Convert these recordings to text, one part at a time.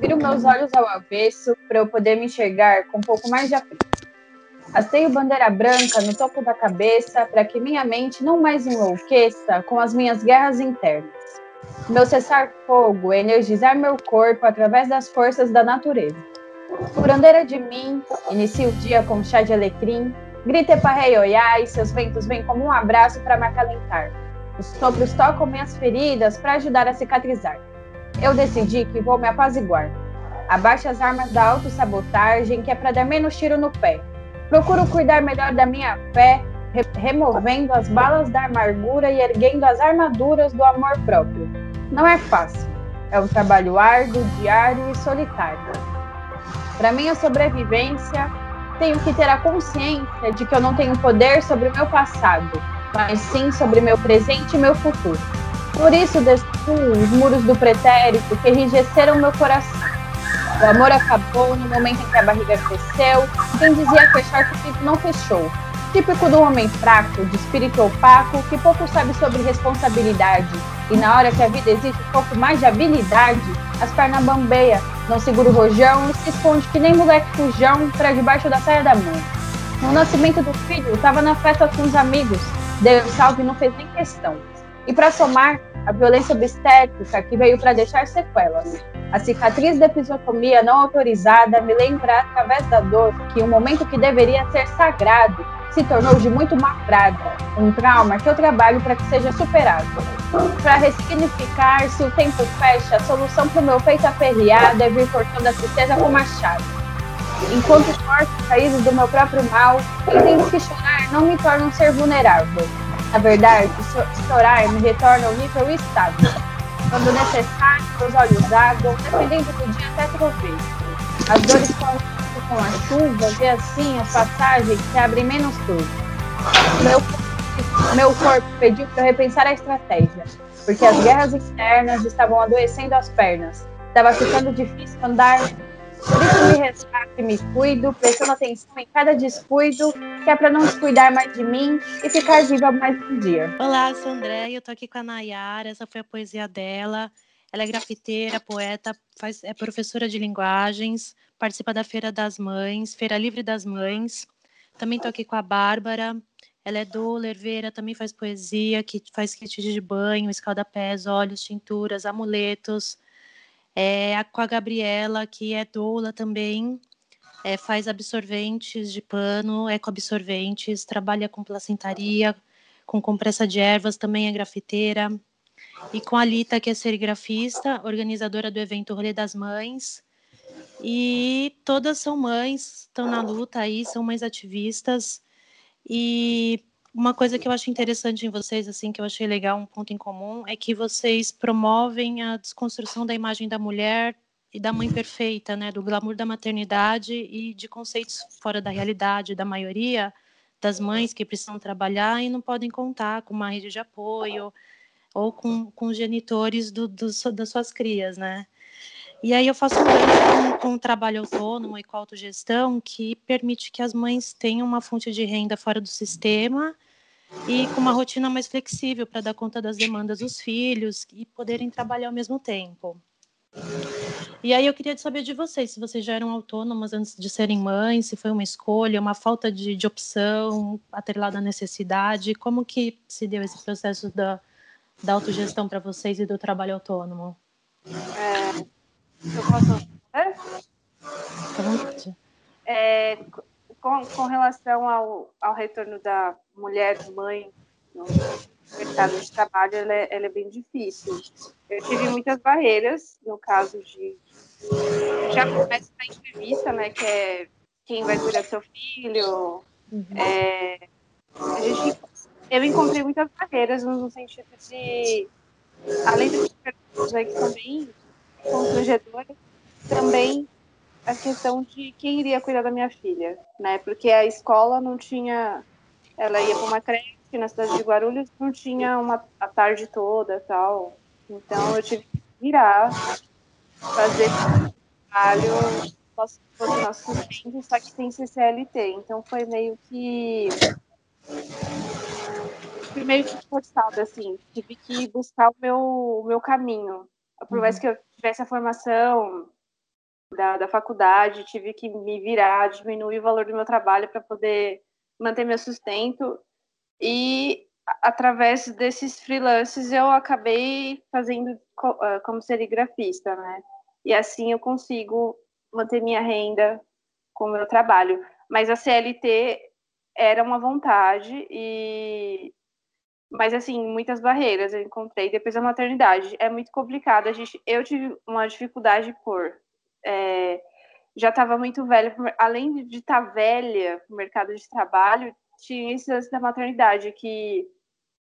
Viro meus olhos ao avesso para eu poder me enxergar com um pouco mais de apreço. Aceio bandeira branca no topo da cabeça para que minha mente não mais enlouqueça com as minhas guerras internas. Meu cessar-fogo é energizar meu corpo através das forças da natureza. Curandeira de mim, inicio o dia com chá de alecrim, grita parreioiá e seus ventos vêm como um abraço para me acalentar. Os sopros tocam minhas feridas para ajudar a cicatrizar. Eu decidi que vou me apaziguar. Abaixo as armas da autossabotagem, que é para dar menos tiro no pé. Procuro cuidar melhor da minha fé, re removendo as balas da amargura e erguendo as armaduras do amor próprio. Não é fácil. É um trabalho árduo, diário e solitário. Para minha sobrevivência, tenho que ter a consciência de que eu não tenho poder sobre o meu passado, mas sim sobre meu presente e meu futuro. Por isso destruo os muros do pretérito que enrijeceram meu coração. O amor acabou no momento em que a barriga cresceu. Quem dizia fechar comigo não fechou. Típico do homem fraco, de espírito opaco, que pouco sabe sobre responsabilidade. E na hora que a vida exige um pouco mais de habilidade, as pernas bambeia, não segura o rojão e se esconde que nem moleque fujão para debaixo da saia da mãe. No nascimento do filho, estava na festa com os amigos. Deu salve e não fez nem questão. E para somar, a violência obstétrica que veio para deixar sequelas. A cicatriz da episiotomia não autorizada me lembra através da dor que um momento que deveria ser sagrado se tornou de muito má praga, um trauma que eu trabalho para que seja superado. Para ressignificar, se o tempo fecha, a solução para o meu peito aperreado é vir cortando a tristeza com machado. Enquanto corto raízes do meu próprio mal, entendo que chorar não me torna um ser vulnerável. Na verdade, chorar me retorna ao nível estável. Quando necessário, os olhos água, dependendo do dia até trovejo. As dores com, com a chuva e assim as passagens se abrem menos tudo. Meu, meu corpo pediu para repensar a estratégia, porque as guerras externas estavam adoecendo as pernas. Estava ficando difícil andar por me resgato e me cuido, prestando atenção em cada descuido, que é para não descuidar mais de mim e ficar viva mais um dia. Olá, sou André, eu tô aqui com a Nayara, essa foi a poesia dela. Ela é grafiteira, poeta, faz, é professora de linguagens, participa da Feira das Mães, Feira Livre das Mães. Também tô aqui com a Bárbara, ela é doula, herveira, também faz poesia, que faz kit de banho, escalda-pés, óleos, tinturas, amuletos, é, com a Gabriela, que é doula também, é, faz absorventes de pano, ecoabsorventes, trabalha com placentaria, com compressa de ervas, também é grafiteira. E com a Lita, que é serigrafista, organizadora do evento Rolê das Mães. E todas são mães, estão na luta aí, são mães ativistas. E uma coisa que eu acho interessante em vocês, assim, que eu achei legal, um ponto em comum, é que vocês promovem a desconstrução da imagem da mulher e da mãe perfeita, né, do glamour da maternidade e de conceitos fora da realidade da maioria das mães que precisam trabalhar e não podem contar com uma rede de apoio ou com, com genitores do, do, das suas crias, né? E aí eu faço um gancho com, com o trabalho autônomo e com a autogestão que permite que as mães tenham uma fonte de renda fora do sistema e com uma rotina mais flexível para dar conta das demandas dos filhos e poderem trabalhar ao mesmo tempo. E aí eu queria saber de vocês, se vocês já eram autônomas antes de serem mães, se foi uma escolha, uma falta de, de opção, atrelada à necessidade, como que se deu esse processo da, da autogestão para vocês e do trabalho autônomo? É, eu posso É, com, com relação ao, ao retorno da mulher mãe no mercado de trabalho, ela é, ela é bem difícil. Eu tive muitas barreiras, no caso de. Já começa a entrevista, né? Que é quem vai cuidar do seu filho. Uhum. É, a gente, eu encontrei muitas barreiras no sentido de. Além perguntas né, que são bem constrangedora também a questão de quem iria cuidar da minha filha, né? Porque a escola não tinha, ela ia para uma creche na cidade de Guarulhos, não tinha uma a tarde toda, tal. Então eu tive que virar, fazer trabalho, posso fazer nosso sustento, só que tem CCLT. Então foi meio que foi meio que forçado, assim. Tive que buscar o meu, o meu caminho. Por mais uhum. que eu tivesse a formação da, da faculdade, tive que me virar, diminuir o valor do meu trabalho para poder manter meu sustento. E através desses freelances eu acabei fazendo ah, como serigrafista, né? E assim eu consigo manter minha renda com o meu trabalho. Mas a CLT era uma vontade e mas assim muitas barreiras eu encontrei depois da maternidade. É muito complicado. A gente eu tive uma dificuldade por é, já estava muito velha além de estar tá velha no mercado de trabalho tinha isso da maternidade que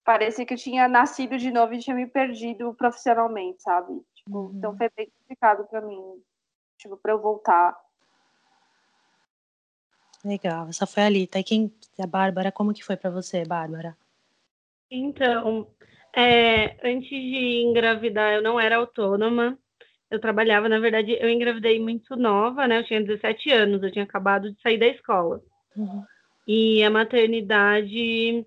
parecia que eu tinha nascido de novo e tinha me perdido profissionalmente sabe? Tipo, uhum. então foi bem complicado para mim tipo para eu voltar. Legal essa foi a Lita e quem a Bárbara como que foi para você Bárbara então, é, antes de engravidar, eu não era autônoma. Eu trabalhava, na verdade, eu engravidei muito nova, né? Eu tinha 17 anos, eu tinha acabado de sair da escola. Uhum. E a maternidade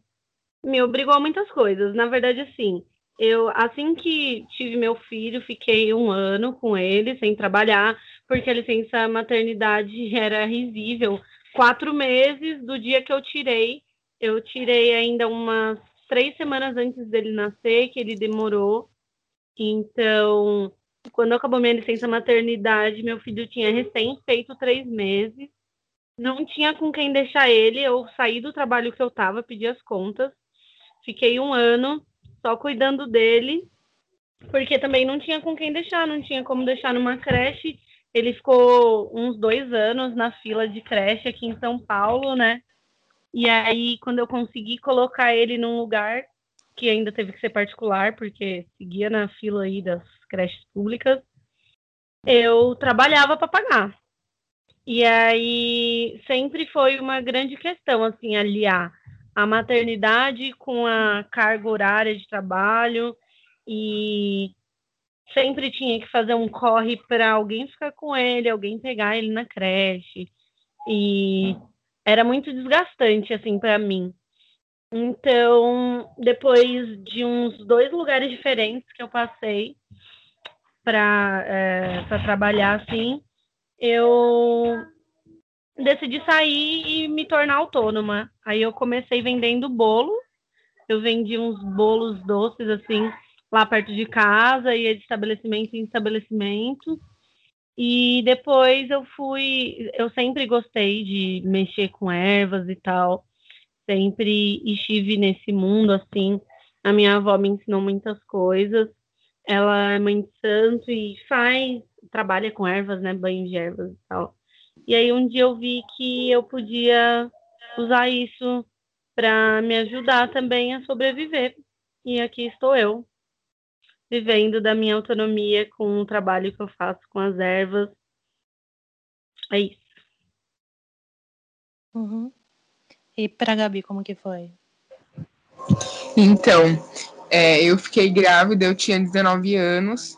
me obrigou a muitas coisas. Na verdade, assim, eu assim que tive meu filho, fiquei um ano com ele sem trabalhar, porque a licença maternidade era risível. Quatro meses do dia que eu tirei, eu tirei ainda umas três semanas antes dele nascer, que ele demorou. Então, quando acabou minha licença maternidade, meu filho tinha recém feito três meses. Não tinha com quem deixar ele. Eu saí do trabalho que eu estava, pedi as contas. Fiquei um ano só cuidando dele, porque também não tinha com quem deixar, não tinha como deixar numa creche. Ele ficou uns dois anos na fila de creche aqui em São Paulo, né? E aí, quando eu consegui colocar ele num lugar que ainda teve que ser particular, porque seguia na fila aí das creches públicas, eu trabalhava para pagar. E aí sempre foi uma grande questão assim aliar a maternidade com a carga horária de trabalho e sempre tinha que fazer um corre para alguém ficar com ele, alguém pegar ele na creche. E era muito desgastante assim para mim. Então, depois de uns dois lugares diferentes que eu passei para é, trabalhar assim, eu decidi sair e me tornar autônoma. Aí eu comecei vendendo bolo. Eu vendi uns bolos doces assim lá perto de casa, ia de estabelecimento em estabelecimento. E depois eu fui, eu sempre gostei de mexer com ervas e tal. Sempre estive nesse mundo assim. A minha avó me ensinou muitas coisas. Ela é mãe de santo e faz, trabalha com ervas, né, banho de ervas e tal. E aí um dia eu vi que eu podia usar isso para me ajudar também a sobreviver. E aqui estou eu, vivendo da minha autonomia com o trabalho que eu faço com as ervas. É isso. Uhum. E para Gabi, como que foi? Então, é, eu fiquei grávida, eu tinha 19 anos,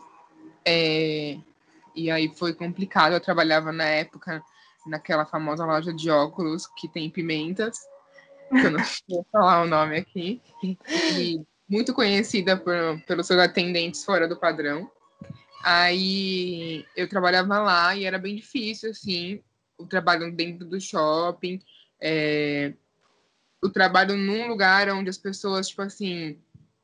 é, e aí foi complicado. Eu trabalhava na época naquela famosa loja de óculos que tem pimentas, que eu não vou falar o nome aqui. E muito conhecida por, pelos seus atendentes fora do padrão. Aí eu trabalhava lá e era bem difícil, assim, o trabalho dentro do shopping, é, o trabalho num lugar onde as pessoas, tipo assim,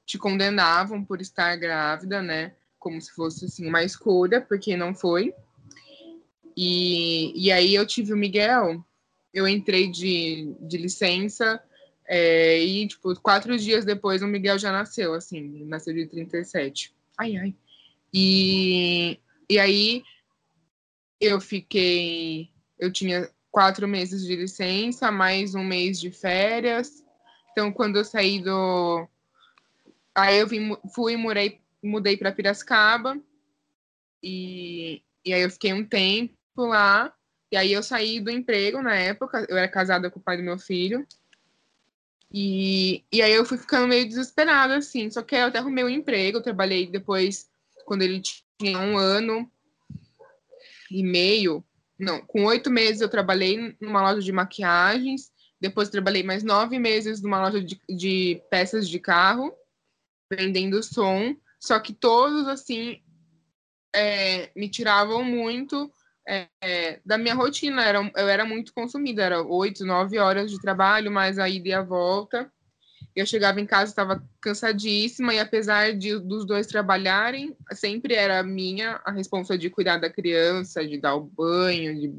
te condenavam por estar grávida, né? Como se fosse, assim, uma escolha, porque não foi. E, e aí eu tive o Miguel, eu entrei de, de licença é, e, tipo, quatro dias depois o Miguel já nasceu, assim, nasceu de 37. Ai, ai. E, e aí eu fiquei. Eu tinha quatro meses de licença, mais um mês de férias. Então, quando eu saí do. Aí eu vim, fui e mudei, mudei para Piracicaba. E, e aí eu fiquei um tempo lá. E aí eu saí do emprego na época. Eu era casada com o pai do meu filho. E, e aí eu fui ficando meio desesperada, assim. Só que eu até arrumei um emprego, eu trabalhei depois, quando ele tinha um ano e meio. Não, com oito meses eu trabalhei numa loja de maquiagens. Depois trabalhei mais nove meses numa loja de, de peças de carro, vendendo som. Só que todos, assim, é, me tiravam muito é, da minha rotina. Era, eu era muito consumida, era oito, nove horas de trabalho, mais a ida e a volta. Eu chegava em casa, estava cansadíssima, e apesar de dos dois trabalharem, sempre era minha a responsa de cuidar da criança, de dar o banho, de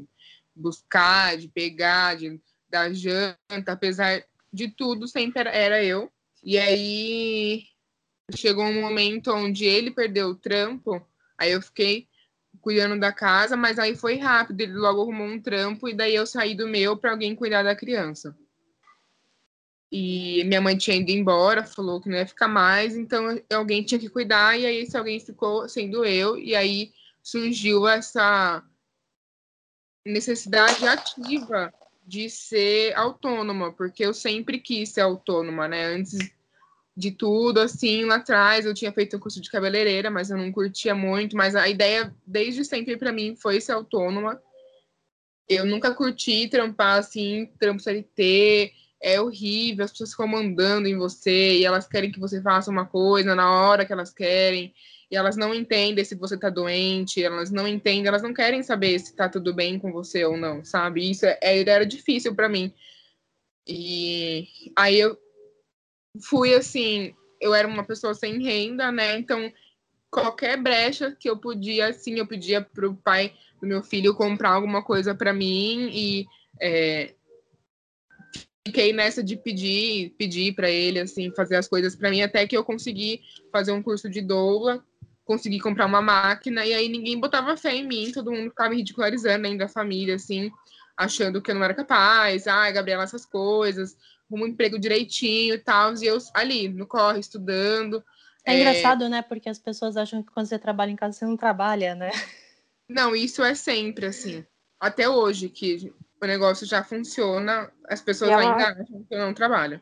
buscar, de pegar, de dar janta, apesar de tudo, sempre era, era eu. E aí chegou um momento onde ele perdeu o trampo, aí eu fiquei cuidando da casa, mas aí foi rápido, ele logo arrumou um trampo e daí eu saí do meu para alguém cuidar da criança. E minha mãe tinha ido embora, falou que não ia ficar mais, então alguém tinha que cuidar, e aí esse alguém ficou sendo eu, e aí surgiu essa necessidade ativa de ser autônoma, porque eu sempre quis ser autônoma, né? Antes de tudo, assim, lá atrás eu tinha feito um curso de cabeleireira, mas eu não curtia muito, mas a ideia desde sempre para mim foi ser autônoma. Eu nunca curti trampar assim, trampo CLT, é horrível, as pessoas ficam mandando em você e elas querem que você faça uma coisa na hora que elas querem, e elas não entendem se você tá doente, elas não entendem, elas não querem saber se tá tudo bem com você ou não, sabe? Isso é, era difícil para mim. E aí eu fui assim, eu era uma pessoa sem renda, né? Então qualquer brecha que eu podia, assim, eu pedia pro pai do meu filho comprar alguma coisa para mim e é, fiquei nessa de pedir, pedir para ele assim fazer as coisas para mim até que eu consegui fazer um curso de doula, consegui comprar uma máquina e aí ninguém botava fé em mim, todo mundo ficava me ridicularizando ainda a família assim, achando que eu não era capaz, ai, ah, Gabriela essas coisas, um emprego direitinho e tal, e eu ali no corre estudando. É, é engraçado, né? Porque as pessoas acham que quando você trabalha em casa você não trabalha, né? Não, isso é sempre assim. Até hoje, que o negócio já funciona, as pessoas é uma... ainda acham que eu não trabalho.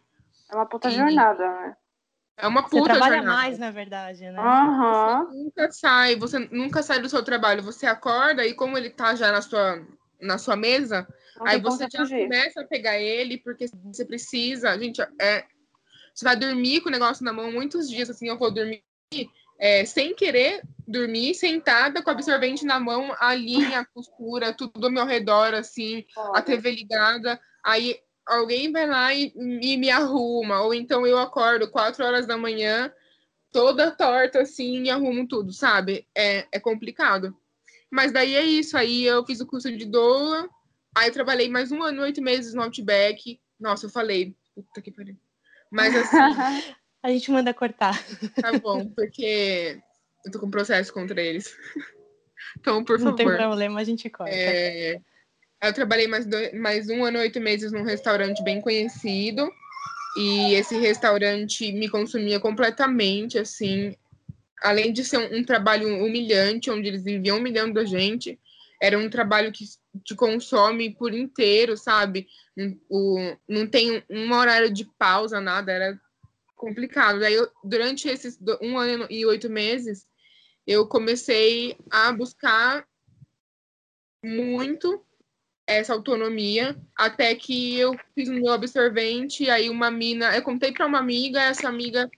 É uma puta e... jornada, né? É uma puta Você trabalha jornada. mais, na verdade, né? Uhum. Você nunca sai, você nunca sai do seu trabalho. Você acorda e como ele tá já na sua, na sua mesa, não aí você já fugir. começa a pegar ele porque você precisa. Gente, é, você vai dormir com o negócio na mão muitos dias, assim, eu vou dormir é, sem querer dormir sentada com absorvente na mão, a linha, a costura, tudo ao meu redor, assim, a TV ligada. Aí alguém vai lá e, e, me arruma, ou então eu acordo quatro horas da manhã, toda torta, assim, e arrumo tudo, sabe? É, é complicado. Mas daí é isso, aí eu fiz o curso de doula, aí eu trabalhei mais um ano, oito meses no Outback. Nossa, eu falei, puta que pariu. Mas assim. A gente manda cortar. Tá bom, porque eu tô com processo contra eles. Então, por favor. Não tem problema, a gente corta. É... Eu trabalhei mais, dois, mais um ano e oito meses num restaurante bem conhecido. E esse restaurante me consumia completamente, assim. Além de ser um, um trabalho humilhante, onde eles viviam humilhando a gente, era um trabalho que te consome por inteiro, sabe? O, não tem um horário de pausa, nada, era complicado. Daí, eu, durante esses um ano e oito meses, eu comecei a buscar muito essa autonomia, até que eu fiz um meu absorvente, aí uma mina, eu contei para uma amiga, essa amiga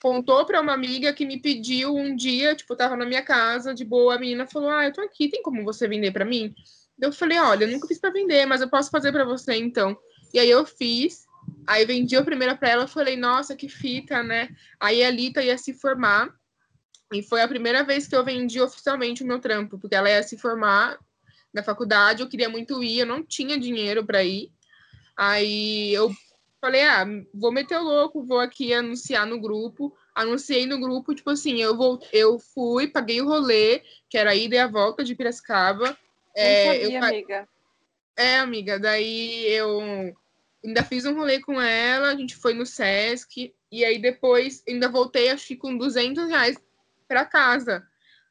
contou para uma amiga que me pediu um dia, tipo, tava na minha casa, de boa, a menina falou: "Ah, eu tô aqui, tem como você vender para mim?" Eu falei: "Olha, eu nunca fiz para vender, mas eu posso fazer para você então". E aí eu fiz Aí vendi a primeira para ela, falei, nossa, que fita, né? Aí a Lita ia se formar, e foi a primeira vez que eu vendi oficialmente o meu trampo, porque ela ia se formar na faculdade, eu queria muito ir, eu não tinha dinheiro para ir. Aí eu falei, ah, vou meter o louco, vou aqui anunciar no grupo. Anunciei no grupo, tipo assim, eu vou, eu fui, paguei o rolê, que era a ida e a volta de Piracicaba. É, sabia, eu, amiga. É, amiga, daí eu ainda fiz um rolê com ela, a gente foi no Sesc, e aí depois ainda voltei, acho que com 200 reais para casa.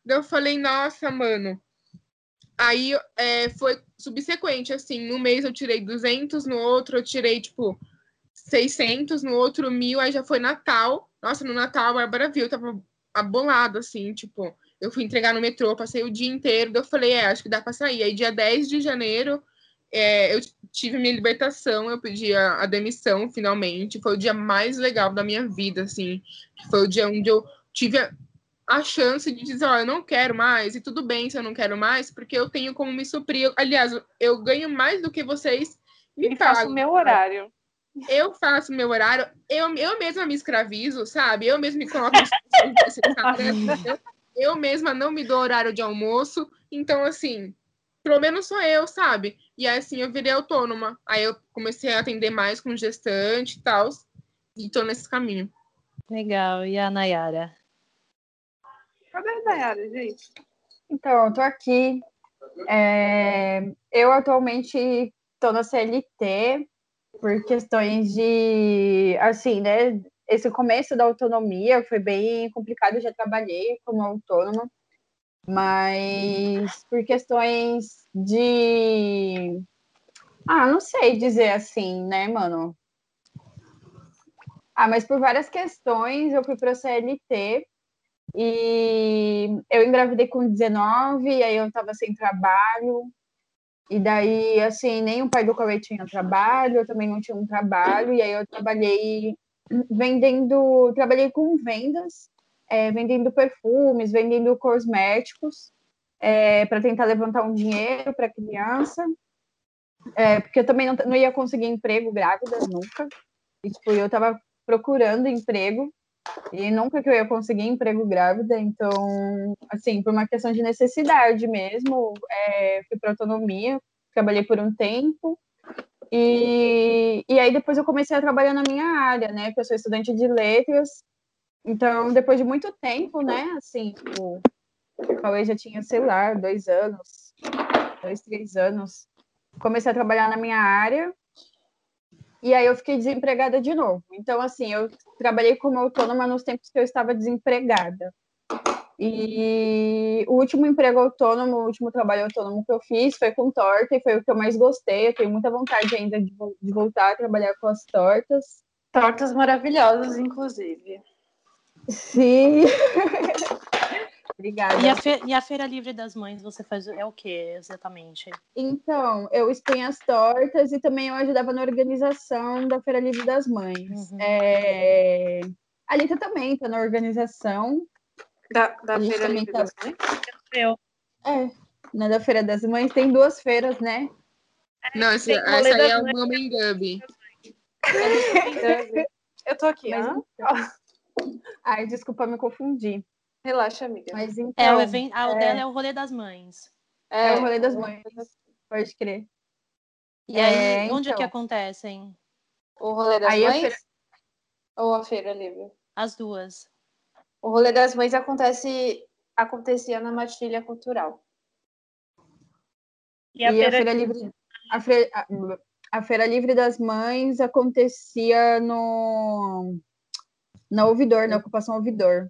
Daí eu falei, nossa, mano. Aí é, foi subsequente, assim, no mês eu tirei 200, no outro eu tirei, tipo, 600, no outro mil, aí já foi Natal. Nossa, no Natal a Bárbara viu, tava abolado, assim, tipo, eu fui entregar no metrô, passei o dia inteiro, daí eu falei, é, acho que dá pra sair. Aí dia 10 de janeiro é, eu tive minha libertação, eu pedi a, a, demissão finalmente. Foi o dia mais legal da minha vida, assim. Foi o dia onde eu tive a, a chance de dizer, ó, oh, eu não quero mais, e tudo bem se eu não quero mais, porque eu tenho como me suprir. Aliás, eu ganho mais do que vocês me e pagam. faço meu horário. Eu faço meu horário, eu, eu mesma me escravizo, sabe? Eu mesma me coloco eu, eu mesma não me dou horário de almoço, então assim, pelo menos sou eu, sabe? E aí, assim, eu virei autônoma. Aí eu comecei a atender mais com gestante e tal, e tô nesse caminho. Legal. E a Nayara? Cadê a Nayara, gente? Então, eu tô aqui. É, eu atualmente estou na CLT por questões de, assim, né? Esse começo da autonomia foi bem complicado. Eu já trabalhei como autônoma, mas por questões de, ah, não sei dizer assim, né, mano? Ah, mas por várias questões eu fui para a CLT e eu engravidei com 19, e aí eu estava sem trabalho. E daí, assim, nem o pai do Cauê tinha trabalho, eu também não tinha um trabalho, e aí eu trabalhei vendendo, trabalhei com vendas, é, vendendo perfumes, vendendo cosméticos, é, para tentar levantar um dinheiro para criança, é, porque eu também não, não ia conseguir emprego grávida nunca. E, tipo, eu estava procurando emprego e nunca que eu ia conseguir emprego grávida, então, assim, por uma questão de necessidade mesmo, é, fui para autonomia, trabalhei por um tempo, e, e aí depois eu comecei a trabalhar na minha área, né, porque eu sou estudante de letras, então, depois de muito tempo, né, assim, tipo, eu já tinha, sei lá, dois anos, dois, três anos, comecei a trabalhar na minha área, e aí eu fiquei desempregada de novo. Então, assim, eu trabalhei como autônoma nos tempos que eu estava desempregada. E o último emprego autônomo, o último trabalho autônomo que eu fiz foi com torta e foi o que eu mais gostei. Eu tenho muita vontade ainda de, de voltar a trabalhar com as tortas. Tortas maravilhosas, inclusive. Sim. Obrigada. E a, e a, Feira Livre das Mães, você faz é o que exatamente? Então, eu expunha as tortas e também eu ajudava na organização da Feira Livre das Mães. Uhum. É... A Lita também está na organização. Da, da Feira Livre tá... das Mães? Eu. É, na da Feira das Mães tem duas feiras, né? Não, essa, essa aí é o Mummy Dub. Eu tô aqui, Mas, então... Ai, desculpa, me confundi. Relaxa, amiga. Mas então, é, o evento, ah, o é... dela é o rolê das mães. É, é o rolê das mães, pode crer. E aí, é, onde então. é que então. acontecem? O rolê das aí mães? A feira... Ou a feira livre? As duas. O rolê das mães acontece acontecia na matilha cultural. E a, e feira... a feira livre a feira... a feira livre das mães acontecia no na ouvidor, na ocupação ouvidor.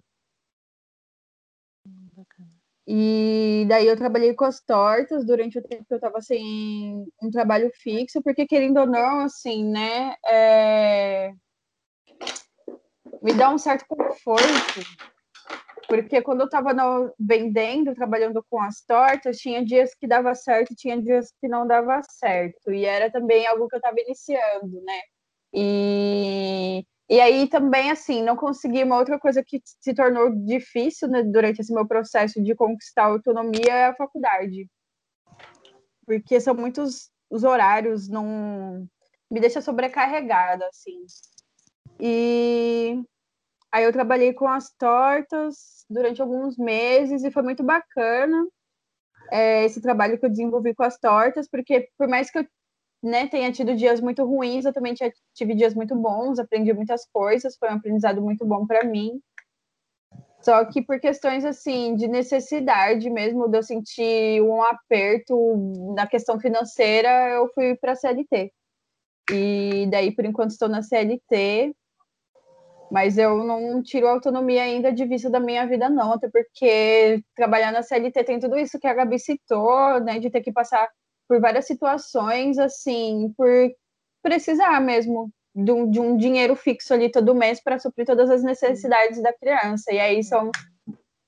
E daí eu trabalhei com as tortas durante o tempo que eu estava sem um trabalho fixo, porque querendo ou não, assim, né, é... me dá um certo conforto, porque quando eu estava vendendo, trabalhando com as tortas, tinha dias que dava certo, tinha dias que não dava certo, e era também algo que eu estava iniciando, né, e e aí também, assim, não consegui uma outra coisa que se tornou difícil né, durante esse meu processo de conquistar a autonomia é a faculdade. Porque são muitos os horários, não me deixa sobrecarregada, assim. E aí eu trabalhei com as tortas durante alguns meses e foi muito bacana é, esse trabalho que eu desenvolvi com as tortas, porque por mais que eu né, tenha tido dias muito ruins, eu também tive dias muito bons, aprendi muitas coisas, foi um aprendizado muito bom para mim. Só que por questões assim de necessidade mesmo, de eu sentir um aperto na questão financeira, eu fui para a CLT. E daí por enquanto estou na CLT, mas eu não tiro a autonomia ainda de vista da minha vida não, até porque trabalhar na CLT tem tudo isso que a Gabi citou, né, de ter que passar por várias situações, assim, por precisar mesmo de um, de um dinheiro fixo ali todo mês para suprir todas as necessidades da criança. E aí são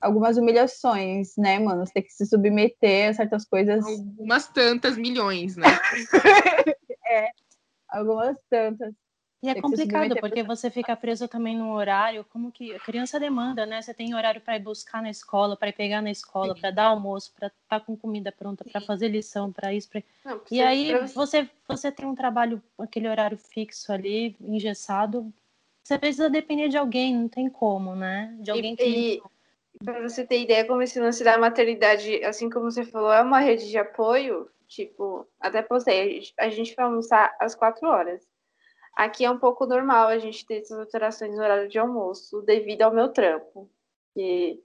algumas humilhações, né, mano? Você tem que se submeter a certas coisas. Algumas tantas milhões, né? é, algumas tantas. E é complicado, porque você fica preso também no horário, como que a criança demanda, né? Você tem horário para ir buscar na escola, para ir pegar na escola, para dar almoço, para estar com comida pronta, para fazer lição, para isso, pra... Não, E aí pra você- você você tem um trabalho, aquele horário fixo ali, engessado. Você precisa depender de alguém, não tem como, né? De alguém que E, e para você ter ideia, como esse lance da maternidade, assim como você falou, é uma rede de apoio, tipo, até postei, a gente, a gente vai almoçar às quatro horas. Aqui é um pouco normal a gente ter essas alterações no horário de almoço, devido ao meu trampo. E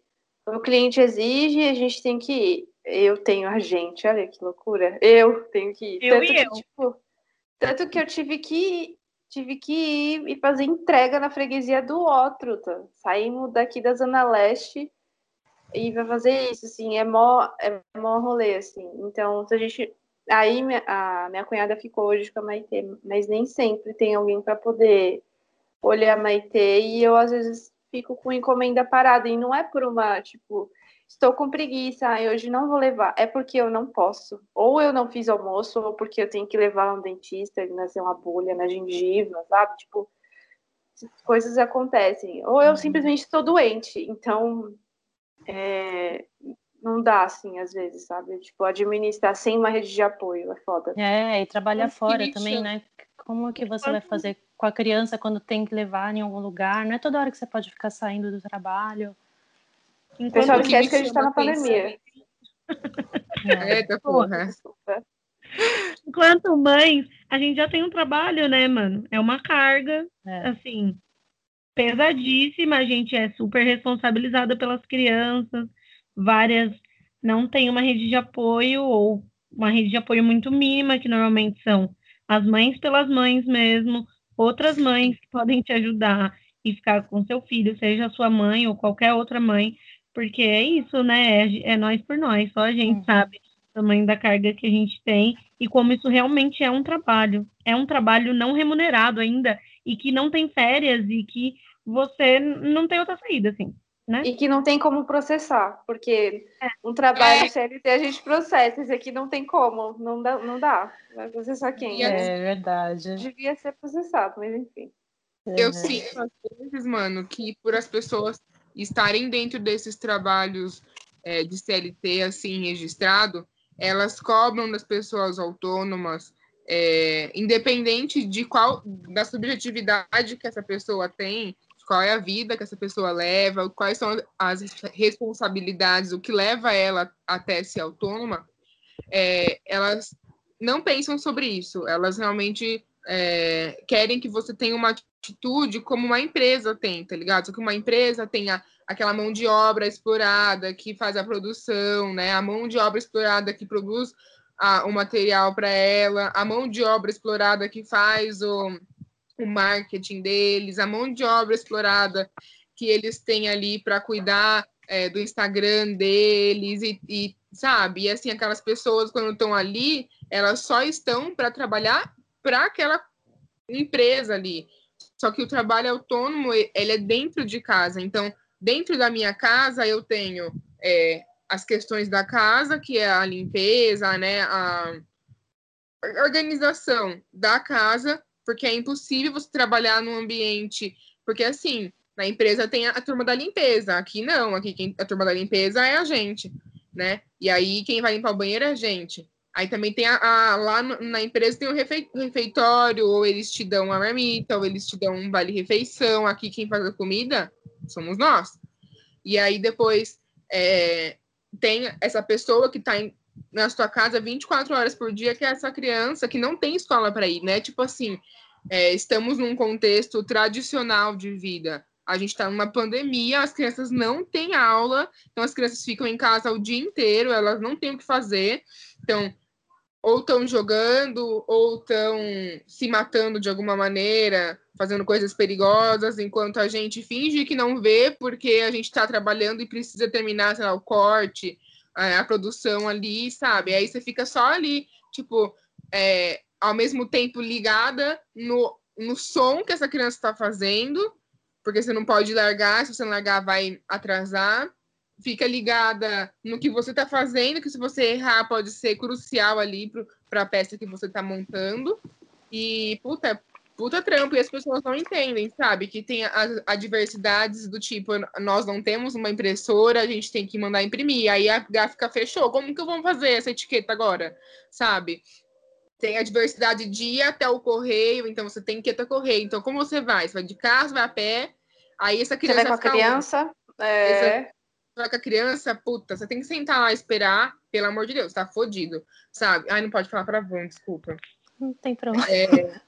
o cliente exige, a gente tem que ir. Eu tenho a gente, olha que loucura. Eu tenho que ir. Eu tanto e que, eu. tipo, tanto que eu tive que tive que ir e fazer entrega na freguesia do outro, tá? Saímos daqui da Zona Leste e vai fazer isso, assim, é mó, é mó rolê, assim. Então, se a gente. Aí minha- a minha cunhada ficou hoje com a Maitê, mas nem sempre tem alguém para poder olhar a Maitê e eu às vezes fico com encomenda parada. E não é por uma, tipo, estou com preguiça, ai, hoje não vou levar. É porque eu não posso. Ou eu não fiz almoço, ou porque eu tenho que levar um dentista, ele nasceu uma bolha na gengiva, sabe? Tipo, coisas acontecem. Ou eu simplesmente estou doente. Então, é, não dá, assim, às vezes, sabe? Tipo, administrar sem uma rede de apoio é foda. É, e trabalhar que fora também, né? Como que você vai fazer com a criança quando tem que levar em algum lugar? Não é toda hora que você pode ficar saindo do trabalho. O Enquanto pessoal o que esquece me que a gente tá na pandemia. né? Eita porra. Desculpa. Enquanto mães, a gente já tem um trabalho, né, mano? É uma carga, É. assim, pesadíssima. A gente é super responsabilizada pelas crianças. Várias não têm uma rede de apoio ou uma rede de apoio muito mínima, que normalmente são as mães pelas mães mesmo, outras mães que podem te ajudar e ficar com seu filho, seja a sua mãe ou qualquer outra mãe, porque é isso, né? É, é nós por nós, só a gente Uhum. sabe o tamanho da carga que a gente tem e como isso realmente é um trabalho. É um trabalho não remunerado ainda e que não tem férias e que você não tem outra saída, assim, né? E que não tem como processar, porque um trabalho CLT a gente processa, esse aqui não tem como, não dá, não dá. Vai processar quem? Né? É verdade. Devia ser processado, mas enfim. Eu Uhum. sinto, às vezes, mano, que por as pessoas estarem dentro desses trabalhos é, de CLT, assim, registrado, elas cobram das pessoas autônomas, é, independente de qual, da subjetividade que essa pessoa tem, qual é a vida que essa pessoa leva, quais são as responsabilidades, o que leva ela até ser autônoma, é, elas não pensam sobre isso, elas realmente é, querem que você tenha uma atitude como uma empresa tem, tá ligado? Só que uma empresa tem aquela mão de obra explorada que faz a produção, né? A mão de obra explorada que produz a, o material para ela, a mão de obra explorada que faz o, o marketing deles, a mão de obra explorada que eles têm ali para cuidar é, do Instagram deles e, e sabe? E assim, aquelas pessoas quando estão ali, elas só estão para trabalhar para aquela empresa ali. Só que o trabalho autônomo, ele é dentro de casa. Então, dentro da minha casa, eu tenho é, as questões da casa, que é a limpeza, né? A organização da casa, porque é impossível você trabalhar num ambiente. Porque, assim, na empresa tem a, a turma da limpeza. Aqui não, aqui quem, a turma da limpeza é a gente, né? E aí quem vai limpar o banheiro é a gente. Aí também tem a, a lá na empresa tem o refe, refeitório, ou eles te dão uma marmita, ou eles te dão um vale-refeição. Aqui quem faz a comida somos nós. E aí depois é, tem essa pessoa que está na sua casa 24 horas por dia, que é essa criança que não tem escola para ir, né? Tipo assim, é, estamos num contexto tradicional de vida. A gente está numa pandemia, as crianças não têm aula, então as crianças ficam em casa o dia inteiro, elas não têm o que fazer. Então, ou estão jogando, ou estão se matando de alguma maneira, fazendo coisas perigosas, enquanto a gente finge que não vê, porque a gente está trabalhando e precisa terminar, sei lá, o corte, a, a produção ali, sabe? Aí você fica só ali, tipo, é, ao mesmo tempo ligada no, no som que essa criança está fazendo, porque você não pode largar, se você largar vai atrasar fica ligada no que você está fazendo, que se você errar pode ser crucial ali para a peça que você está montando. E, puta, puta trampo e as pessoas não entendem, sabe? Que tem as adversidades do tipo, nós não temos uma impressora, a gente tem que mandar imprimir. Aí a gráfica fechou. Como que vamos fazer essa etiqueta agora? Sabe? Tem a diversidade de ir até o correio, então você tem que ir até o correio. Então, como você vai? Você vai de carro, vai a pé. Aí essa criança. Você vai com a criança? É. vai com a criança, puta, você tem que sentar lá e esperar, pelo amor de Deus, tá fodido, sabe? Ai, não pode falar pra Van, desculpa. Não tem problema. É,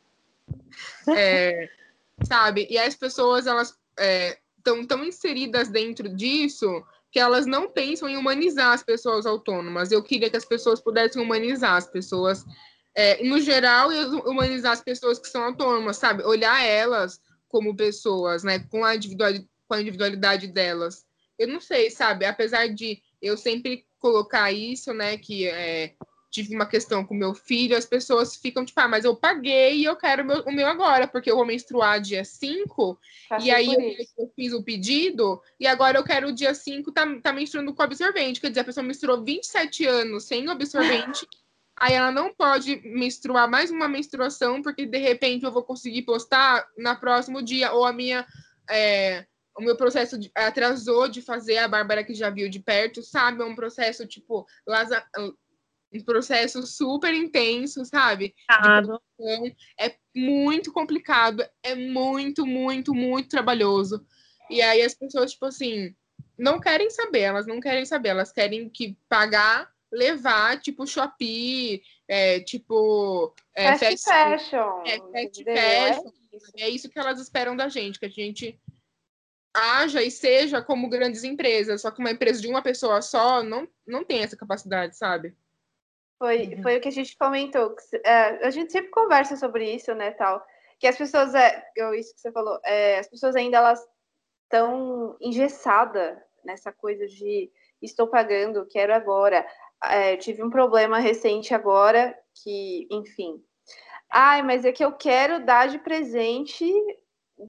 é, sabe? E as pessoas, elas estão é, tão inseridas dentro disso que elas não pensam em humanizar as pessoas autônomas. Eu queria que as pessoas pudessem humanizar as pessoas, é, no geral, e humanizar as pessoas que são autônomas, sabe? Olhar elas como pessoas, né? Com a individualidade, com a individualidade delas. Eu não sei, sabe? Apesar de eu sempre colocar isso, né? Que é, tive uma questão com meu filho, as pessoas ficam tipo, ah, mas eu paguei e eu quero o meu, o meu agora, porque eu vou menstruar dia 5, e aí eu, eu, fiz o pedido, e agora eu quero o dia 5 tá, tá menstruando com absorvente. Quer dizer, a pessoa menstruou 27 anos sem absorvente, aí ela não pode menstruar mais uma menstruação, porque de repente eu vou conseguir postar na próximo dia, ou a minha. É, o meu processo de, atrasou de fazer, a Bárbara que já viu de perto, sabe? É um processo, tipo, um processo super intenso, sabe? É muito complicado, é muito, muito, muito trabalhoso. E aí as pessoas, tipo assim, não querem saber, elas não querem saber, elas querem que pagar, levar, tipo, Shopee, é, tipo... É, fast, fast fashion. É, fast fashion. É, é isso que elas esperam da gente, que a gente haja e seja como grandes empresas, só que uma empresa de uma pessoa só não, não tem essa capacidade, sabe? Foi, uhum. foi o que a gente comentou. É, a gente sempre conversa sobre isso, né, tal. Que as pessoas, é, isso que você falou, é, as pessoas ainda elas estão engessadas nessa coisa de estou pagando, quero agora. É, tive um problema recente agora que, enfim. Ai, mas é que eu quero dar de presente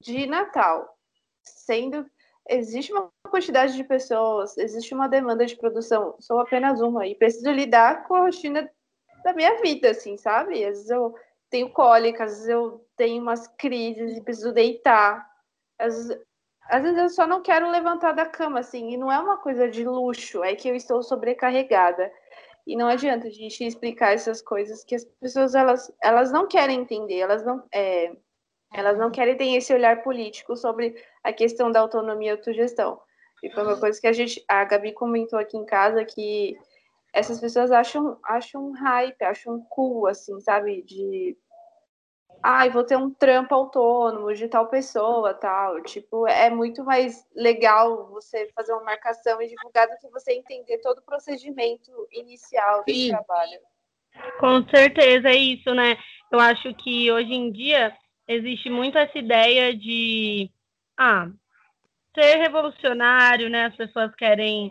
de Natal, sendo existe uma quantidade de pessoas, existe uma demanda de produção, sou apenas uma e preciso lidar com a rotina da minha vida, assim, sabe? Às vezes eu tenho cólica, às vezes eu tenho umas crises e preciso deitar. Às vezes, às vezes eu só não quero levantar da cama, assim, e não é uma coisa de luxo, é que eu estou sobrecarregada. E não adianta a gente explicar essas coisas que as pessoas elas, elas não querem entender, elas não é, elas não querem ter esse olhar político sobre a questão da autonomia e autogestão. E foi uma coisa que a gente, a Gabi comentou aqui em casa que essas pessoas acham, acham hype, acham cool, assim, sabe? De ai, ah, vou ter um trampo autônomo de tal pessoa, tal. Tipo, é muito mais legal você fazer uma marcação e divulgar do que você entender todo o procedimento inicial do trabalho. Com certeza é isso, né? Eu acho que hoje em dia existe muito essa ideia de ah, ser revolucionário, né? As pessoas querem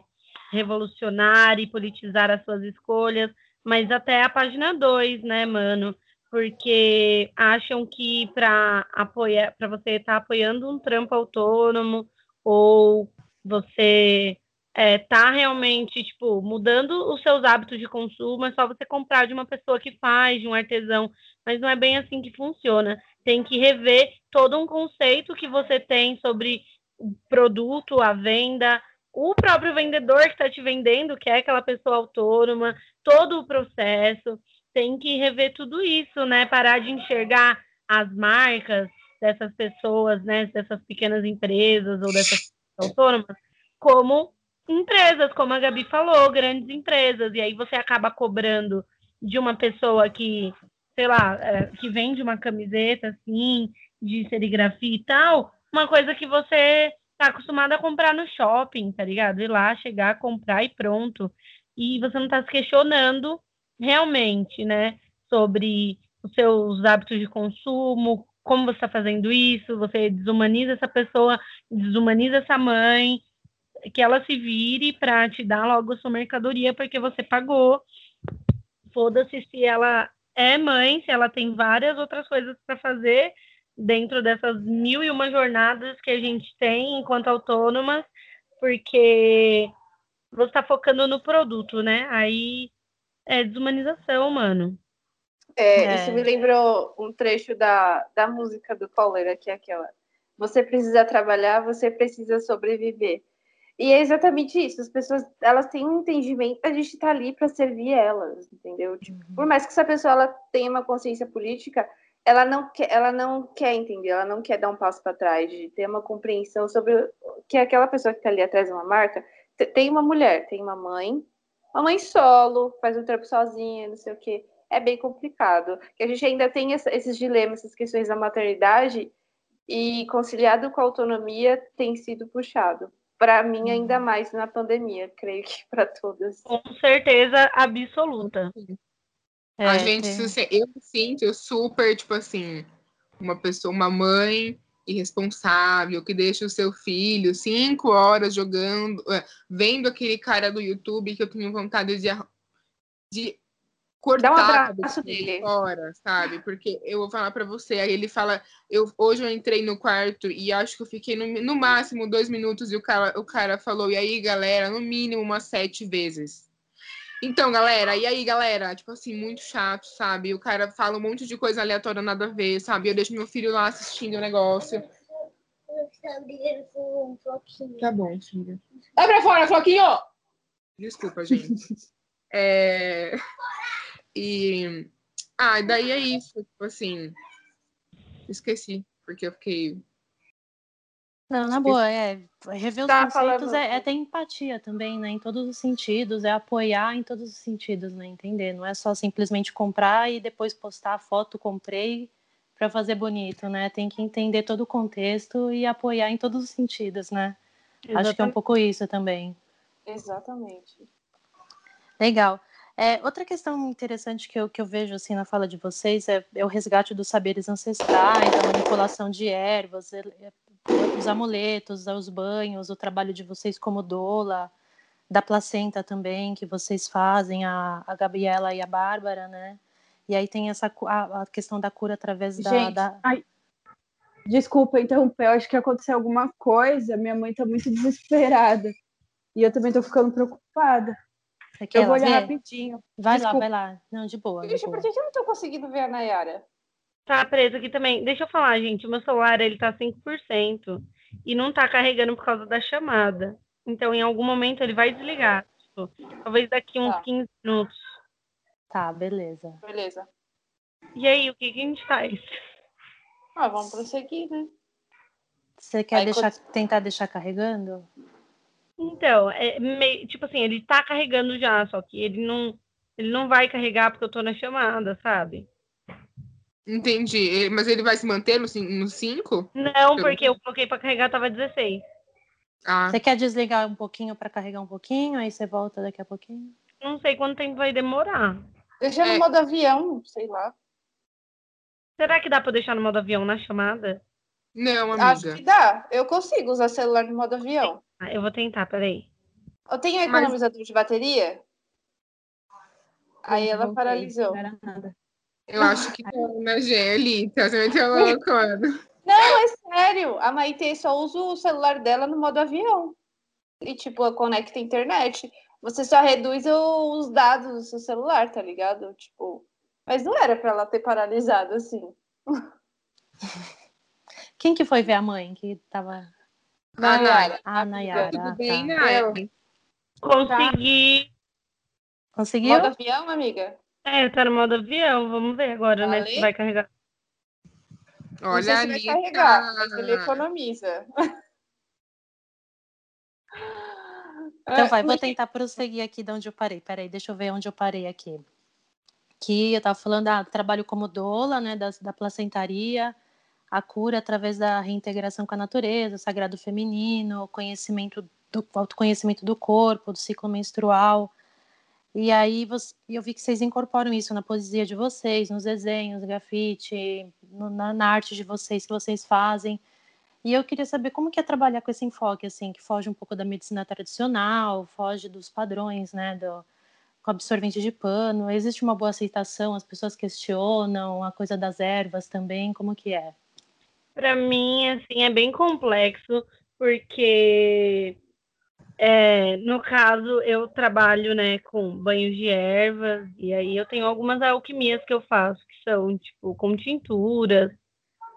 revolucionar e politizar as suas escolhas, mas até a página 2, né, mano? Porque acham que para apoiar, para você estar tá apoiando um trampo autônomo ou você é, tá realmente, tipo, mudando os seus hábitos de consumo, é só você comprar de uma pessoa que faz, de um artesão, mas não é bem assim que funciona tem que rever todo um conceito que você tem sobre o produto, a venda, o próprio vendedor que está te vendendo, que é aquela pessoa autônoma, todo o processo, tem que rever tudo isso, né? Parar de enxergar as marcas dessas pessoas, né? Dessas pequenas empresas ou dessas autônomas como empresas, como a Gabi falou, grandes empresas. E aí você acaba cobrando de uma pessoa que sei lá, é, que vende uma camiseta assim, de serigrafia e tal, uma coisa que você tá acostumado a comprar no shopping, tá ligado? Ir lá, chegar, comprar e pronto. E você não tá se questionando realmente, né, sobre os seus hábitos de consumo, como você está fazendo isso, você desumaniza essa pessoa, desumaniza essa mãe, que ela se vire para te dar logo a sua mercadoria porque você pagou. Foda-se se ela é mãe, se ela tem várias outras coisas para fazer dentro dessas mil e uma jornadas que a gente tem enquanto autônomas, porque você está focando no produto, né? Aí é desumanização, mano. É, É. Isso me lembrou um trecho da, da música do Cólera, que é aquela. Você precisa trabalhar, você precisa sobreviver. E é exatamente isso. As pessoas elas têm um entendimento, a gente está ali para servir elas, entendeu? Tipo, por mais que essa pessoa ela tenha uma consciência política, ela não quer, ela não quer entender, ela não quer dar um passo para trás, de ter uma compreensão sobre o- que aquela pessoa que está ali atrás de uma marca te- tem uma mulher, tem uma mãe, uma mãe solo, faz um trampo sozinha, não sei o quê. É bem complicado. Que a gente ainda tem essa- esses dilemas, essas questões da maternidade e conciliado com a autonomia tem sido puxado. Para mim, ainda mais na pandemia, creio que para todas. Com certeza absoluta. a É, gente, tem- se você- eu me sinto super, tipo assim, uma pessoa, uma mãe irresponsável que deixa o seu filho cinco horas jogando, é, vendo aquele cara do YouTube que eu tenho vontade de, de cortar Dá um a abraço dele. fora, sabe? Porque eu vou falar pra você, aí ele fala, eu hoje eu entrei no quarto e acho que eu fiquei no, no máximo dois minutos e o cara, o cara falou, e aí galera, no mínimo umas sete vezes. Então, galera, e aí, galera? Tipo assim, muito chato, sabe? O cara fala um monte de coisa aleatória, nada a ver, sabe? Eu deixo meu filho lá assistindo o negócio. Tá bom, filho. Vai pra fora, Floquinho! Desculpa, gente. É... E... Ah, daí é isso. Tipo assim... Esqueci, porque eu fiquei... Não, na boa, é. Rever os Tá conceitos falando- é, é ter empatia também, né? Em todos os sentidos, é apoiar em todos os sentidos, né? Entender? Não é só simplesmente comprar e depois postar a foto, comprei para fazer bonito, né? Tem que entender todo o contexto e apoiar em todos os sentidos, né? Acho que é um Exatamente. pouco isso também. Exatamente. Legal. É, outra questão interessante que eu, que eu vejo assim na fala de vocês é, é o resgate dos saberes ancestrais, a manipulação de ervas, é- os amuletos, os banhos, o trabalho de vocês como doula, da placenta também, que vocês fazem, a, a Gabriela e a Bárbara, né? E aí tem essa a, a questão da cura através da, Gente, da- ai, desculpa interromper, eu acho que aconteceu alguma coisa, minha mãe tá muito desesperada. E eu também tô ficando preocupada. Quer Eu vou olhar rapidinho. Vai lá, Desculpa. vai lá. Não, de boa. De Gente, boa. por que que eu não tô conseguindo ver a Nayara? Tá preso aqui também. Deixa eu falar, gente. O meu celular, ele tá 5%. E não tá carregando por causa da chamada. Então, em algum momento, ele vai desligar. Tipo, talvez daqui uns Tá. 15 minutos. Tá, beleza. Beleza. E aí, o que, que a gente faz? Ah, vamos prosseguir, né? Você quer Aí, deixar, tentar deixar carregando? Então, é meio, tipo assim, ele tá carregando já, só que ele não, ele não vai carregar porque eu tô na chamada, sabe? Entendi. Mas ele vai se manter no 5? Não, porque eu coloquei pra carregar, tava 16. Ah, Você quer desligar um pouquinho para carregar um pouquinho, aí você volta daqui a pouquinho? Não sei quanto tempo vai demorar. Deixa no É. modo avião, sei lá. Será que dá pra deixar no modo avião na chamada? não, Acho amiga. que dá. Eu consigo usar celular no modo avião. Ah, eu vou tentar, peraí. Eu tenho Mas- economizador de bateria? Aí ela voltei, paralisou. Não era nada. Eu acho que não, né, Gelita? Você meteu louco, mano. Não, é sério. A Maite só usa o celular dela no modo avião. E, tipo, conecta a internet. Você só reduz os dados do seu celular, tá ligado? Tipo. Mas não era pra ela ter paralisado assim. Quem que foi ver a mãe que tava. Nayara. Ah. Nayara. Tudo Ah, bem, tá. Nayara? Consegui. Conseguiu? Modo avião, amiga? É, tá no modo avião. Vamos ver agora, né? Falei? Se vai carregar. Olha se ali. vai carregar, mas ele economiza. Então vai, vou Mas- tentar prosseguir aqui de onde eu parei. Peraí, deixa eu ver onde eu parei aqui. Que eu estava falando, ah, trabalho como doula, né, da, da placentaria, a cura através da reintegração com a natureza, sagrado feminino, o conhecimento do autoconhecimento do corpo, do ciclo menstrual. E aí você, eu vi que vocês incorporam isso na poesia de vocês, nos desenhos, grafite, no- na, na arte de vocês que vocês fazem. E eu queria saber como que é trabalhar com esse enfoque, assim, que foge um pouco da medicina tradicional, foge dos padrões, né, do, com absorvente de pano. Existe uma boa aceitação, as pessoas questionam, a coisa das ervas também, como que é? Pra mim, assim, é bem complexo, porque É, no caso, eu trabalho, né, com banhos de ervas, e aí eu tenho algumas alquimias que eu faço, que são, tipo, com tinturas,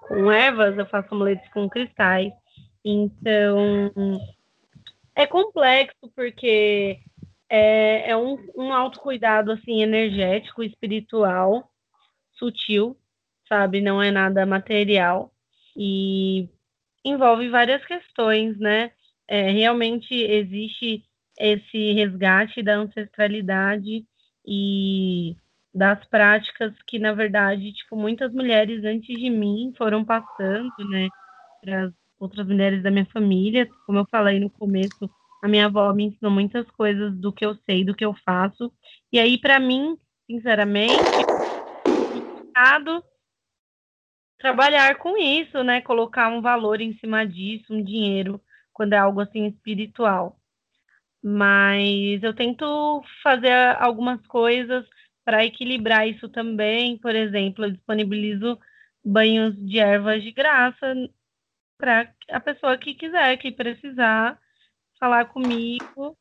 com ervas, eu faço amuletos com cristais. Então, é complexo, porque é, é um, um autocuidado, assim, energético, espiritual, sutil, sabe? Não é nada material. E envolve várias questões, né? é, realmente existe esse resgate da ancestralidade e das práticas que, na verdade, tipo, muitas mulheres antes de mim foram passando, né, para as outras mulheres da minha família. Como eu falei no começo, a minha avó me ensinou muitas coisas do que eu sei, do que eu faço. E aí, para mim, sinceramente, trabalhar com isso, né, colocar um valor em cima disso, um dinheiro quando é algo assim espiritual. Mas eu tento fazer algumas coisas para equilibrar isso também. Por exemplo, eu disponibilizo banhos de ervas de graça para a pessoa que quiser, que precisar falar comigo,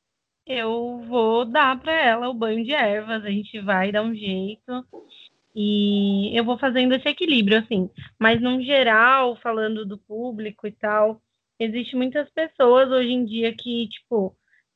eu vou dar para ela o banho de ervas, a gente vai dar um jeito. E eu vou fazendo esse equilíbrio, assim. Mas, no geral, falando do público e tal, existe muitas pessoas hoje em dia que, tipo,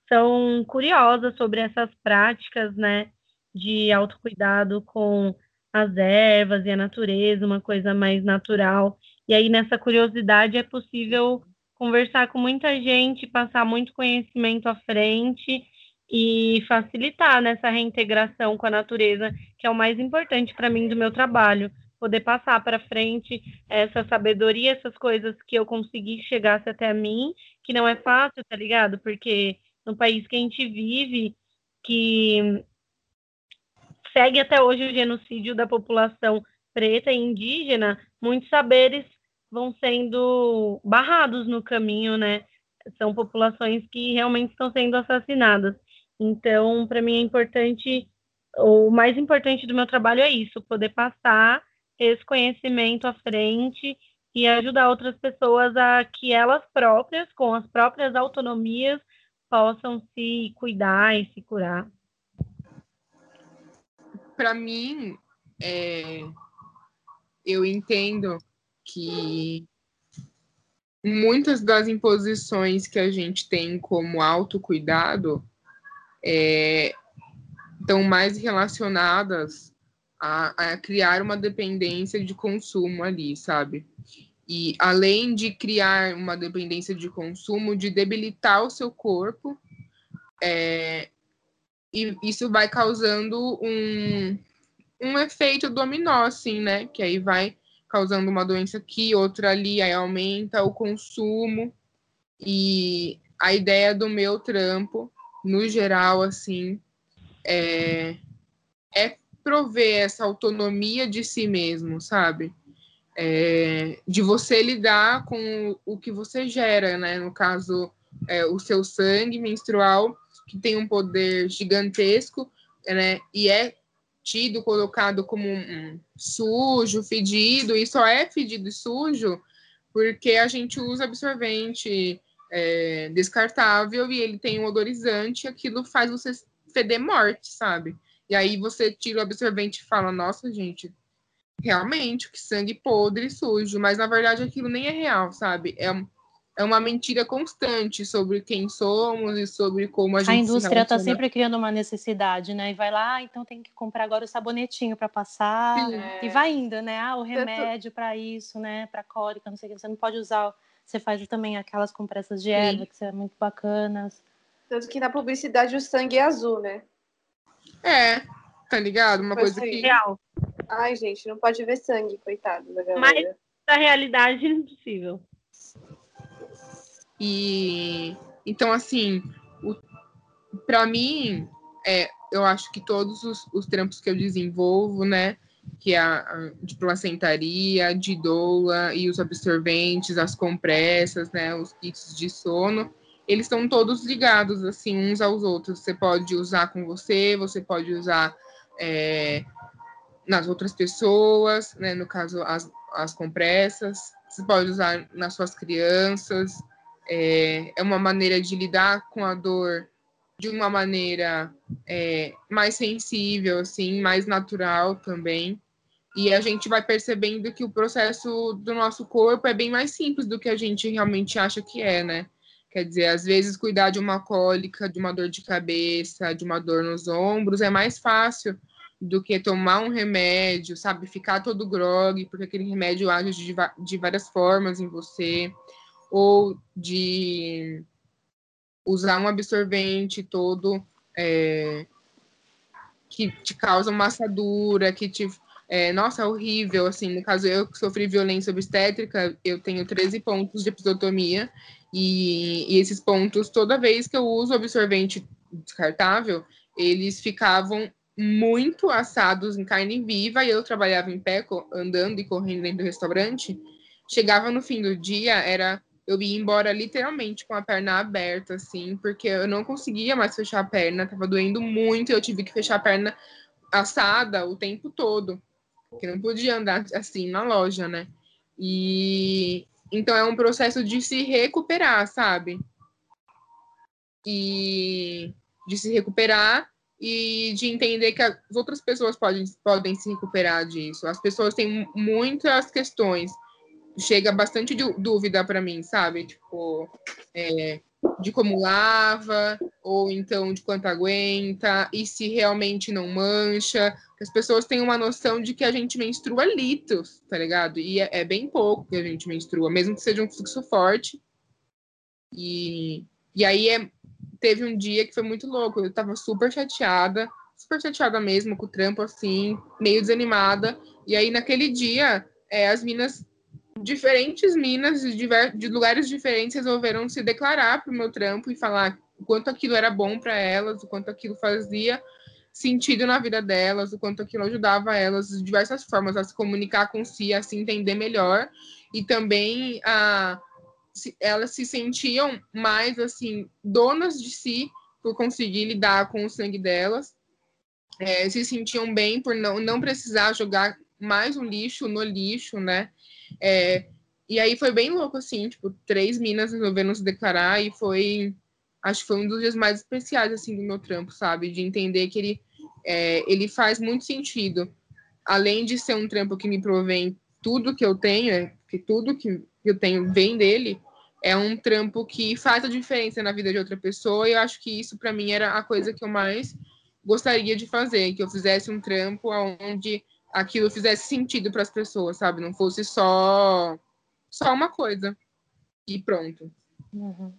são curiosas sobre essas práticas, né, de autocuidado com as ervas e a natureza, uma coisa mais natural. E aí, nessa curiosidade, é possível conversar com muita gente, passar muito conhecimento à frente e facilitar nessa reintegração com a natureza, que é o mais importante para mim do meu trabalho poder passar para frente essa sabedoria, essas coisas que eu consegui chegasse até mim, que não é fácil, tá ligado? Porque no país que a gente vive, que segue até hoje o genocídio da população preta e indígena, muitos saberes vão sendo barrados no caminho, né? São populações que realmente estão sendo assassinadas. Então, para mim é importante, o mais importante do meu trabalho é isso, poder passar esse conhecimento à frente e ajudar outras pessoas a que elas próprias, com as próprias autonomias, possam se cuidar e se curar. Para mim, é, eu entendo que muitas das imposições que a gente tem como autocuidado é, estão mais relacionadas a, a criar uma dependência de consumo ali, sabe? E além de criar uma dependência de consumo, de debilitar o seu corpo, é, e isso vai causando um, um efeito dominó, assim, né? Que aí vai causando uma doença aqui, outra ali, aí aumenta o consumo. E a ideia do meu trampo, no geral, assim, é, é prover essa autonomia de si mesmo, sabe? É, de você lidar com o que você gera, né? No caso, é, o seu sangue menstrual, que tem um poder gigantesco, né? E é tido, colocado como um sujo, fedido, e só é fedido e sujo porque a gente usa absorvente é, descartável e ele tem um odorizante, aquilo faz você feder morte, sabe? E aí você tira o absorvente e fala, nossa, gente, realmente, que sangue podre e sujo. Mas na verdade aquilo nem é real, sabe? É, é uma mentira constante sobre quem somos e sobre como a gente. A indústria está sempre criando uma necessidade, né? E vai lá, ah, então tem que comprar agora o sabonetinho para passar. É. E vai indo, né? Ah, o remédio para isso, né? Para cólica, não sei o que. Você não pode usar. Você faz também aquelas compressas de erva, Sim. que são muito bacanas. Tanto que na publicidade o sangue é azul, né? É, tá ligado? Uma coisa que. Real. Ai, gente, não pode ver sangue, coitado da galera. Mas da realidade é impossível. E então, assim, o... para mim, é, eu acho que todos os, os trampos que eu desenvolvo, né? Que é a, a de placentaria, de doula e os absorventes, as compressas, né? Os kits de sono eles estão todos ligados assim uns aos outros. Você pode usar com você, você pode usar é, nas outras pessoas, né? No caso as, as compressas, você pode usar nas suas crianças, é, é uma maneira de lidar com a dor de uma maneira é, mais sensível, assim, mais natural também. E a gente vai percebendo que o processo do nosso corpo é bem mais simples do que a gente realmente acha que é, né? Quer dizer, às vezes cuidar de uma cólica, de uma dor de cabeça, de uma dor nos ombros é mais fácil do que tomar um remédio, sabe? Ficar todo grog, porque aquele remédio age de, de várias formas em você, ou de usar um absorvente todo é, que te causa uma assadura, que te. É, nossa, é horrível, assim, no caso eu que sofri violência obstétrica, eu tenho 13 pontos de episiotomia, e, e esses pontos, toda vez que eu uso absorvente descartável, eles ficavam muito assados em carne viva, e eu trabalhava em pé, andando e correndo dentro do restaurante, chegava no fim do dia, era eu ia embora literalmente com a perna aberta, assim, porque eu não conseguia mais fechar a perna, tava doendo muito, eu tive que fechar a perna assada o tempo todo, porque não podia andar assim na loja, né? E então é um processo de se recuperar, sabe? E de se recuperar e de entender que as outras pessoas podem, podem se recuperar disso. As pessoas têm muitas questões chega bastante dúvida para mim, sabe? Tipo, é, de como lava, ou então de quanto aguenta, e se realmente não mancha. As pessoas têm uma noção de que a gente menstrua litros, tá ligado? E é, é bem pouco que a gente menstrua, mesmo que seja um fluxo forte. E, e aí é, teve um dia que foi muito louco, eu tava super chateada, super chateada mesmo com o trampo, assim, meio desanimada. E aí naquele dia, é, as minas diferentes minas de, de lugares diferentes resolveram se declarar para o meu trampo e falar o quanto aquilo era bom para elas, o quanto aquilo fazia sentido na vida delas, o quanto aquilo ajudava elas de diversas formas a se comunicar com si, a se entender melhor e também a se, elas se sentiam mais assim donas de si por conseguir lidar com o sangue delas, é, se sentiam bem por não, não precisar jogar mais um lixo no lixo, né? É, e aí foi bem louco, assim, tipo, três minas resolvendo se declarar e foi, acho que foi um dos dias mais especiais, assim, do meu trampo, sabe? De entender que ele, é, ele faz muito sentido. Além de ser um trampo que me provém tudo que eu tenho, é, que tudo que eu tenho vem dele, é um trampo que faz a diferença na vida de outra pessoa e eu acho que isso para mim era a coisa que eu mais gostaria de fazer, que eu fizesse um trampo onde aquilo fizesse sentido para as pessoas, sabe? Não fosse só só uma coisa e pronto. Uhum.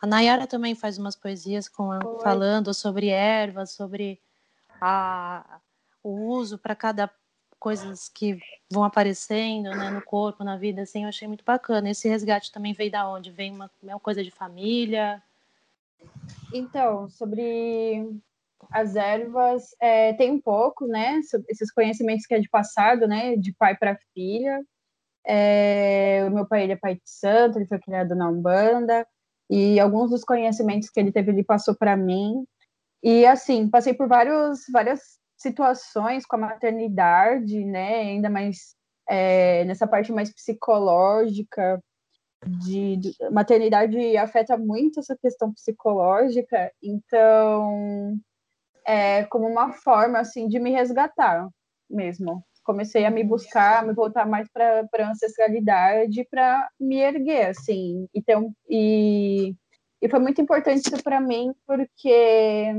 A Nayara também faz umas poesias com, falando sobre ervas, sobre a, o uso para cada coisas que vão aparecendo né, no corpo, na vida, assim, eu achei muito bacana. Esse resgate também veio da onde? Vem uma, uma coisa de família? Então, sobre as ervas é, tem um pouco, né? Esses conhecimentos que é de passado, né? De pai para filha. É, o meu pai ele é pai de santo, ele foi criado na Umbanda e alguns dos conhecimentos que ele teve ele passou para mim. E assim, passei por vários, várias situações com a maternidade, né? Ainda mais é, nessa parte mais psicológica, de, de, maternidade afeta muito essa questão psicológica, então é, como uma forma assim de me resgatar mesmo. Comecei a me buscar, me voltar mais para a ancestralidade, para me erguer assim. Então, e, e foi muito importante isso para mim porque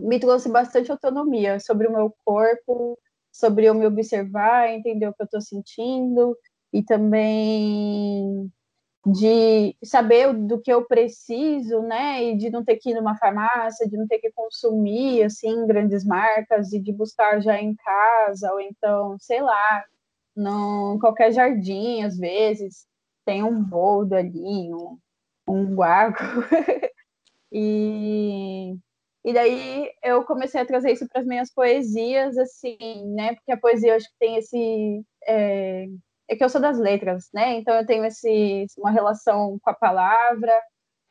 me trouxe bastante autonomia sobre o meu corpo, sobre eu me observar, entender o que eu estou sentindo e também de saber do que eu preciso, né, e de não ter que ir numa farmácia, de não ter que consumir, assim, grandes marcas, e de buscar já em casa, ou então, sei lá, em qualquer jardim, às vezes, tem um boldo ali, um, um guaco, e, e daí eu comecei a trazer isso para as minhas poesias, assim, né, porque a poesia, acho que tem esse... É, é que eu sou das letras, né? Então eu tenho esse, uma relação com a palavra.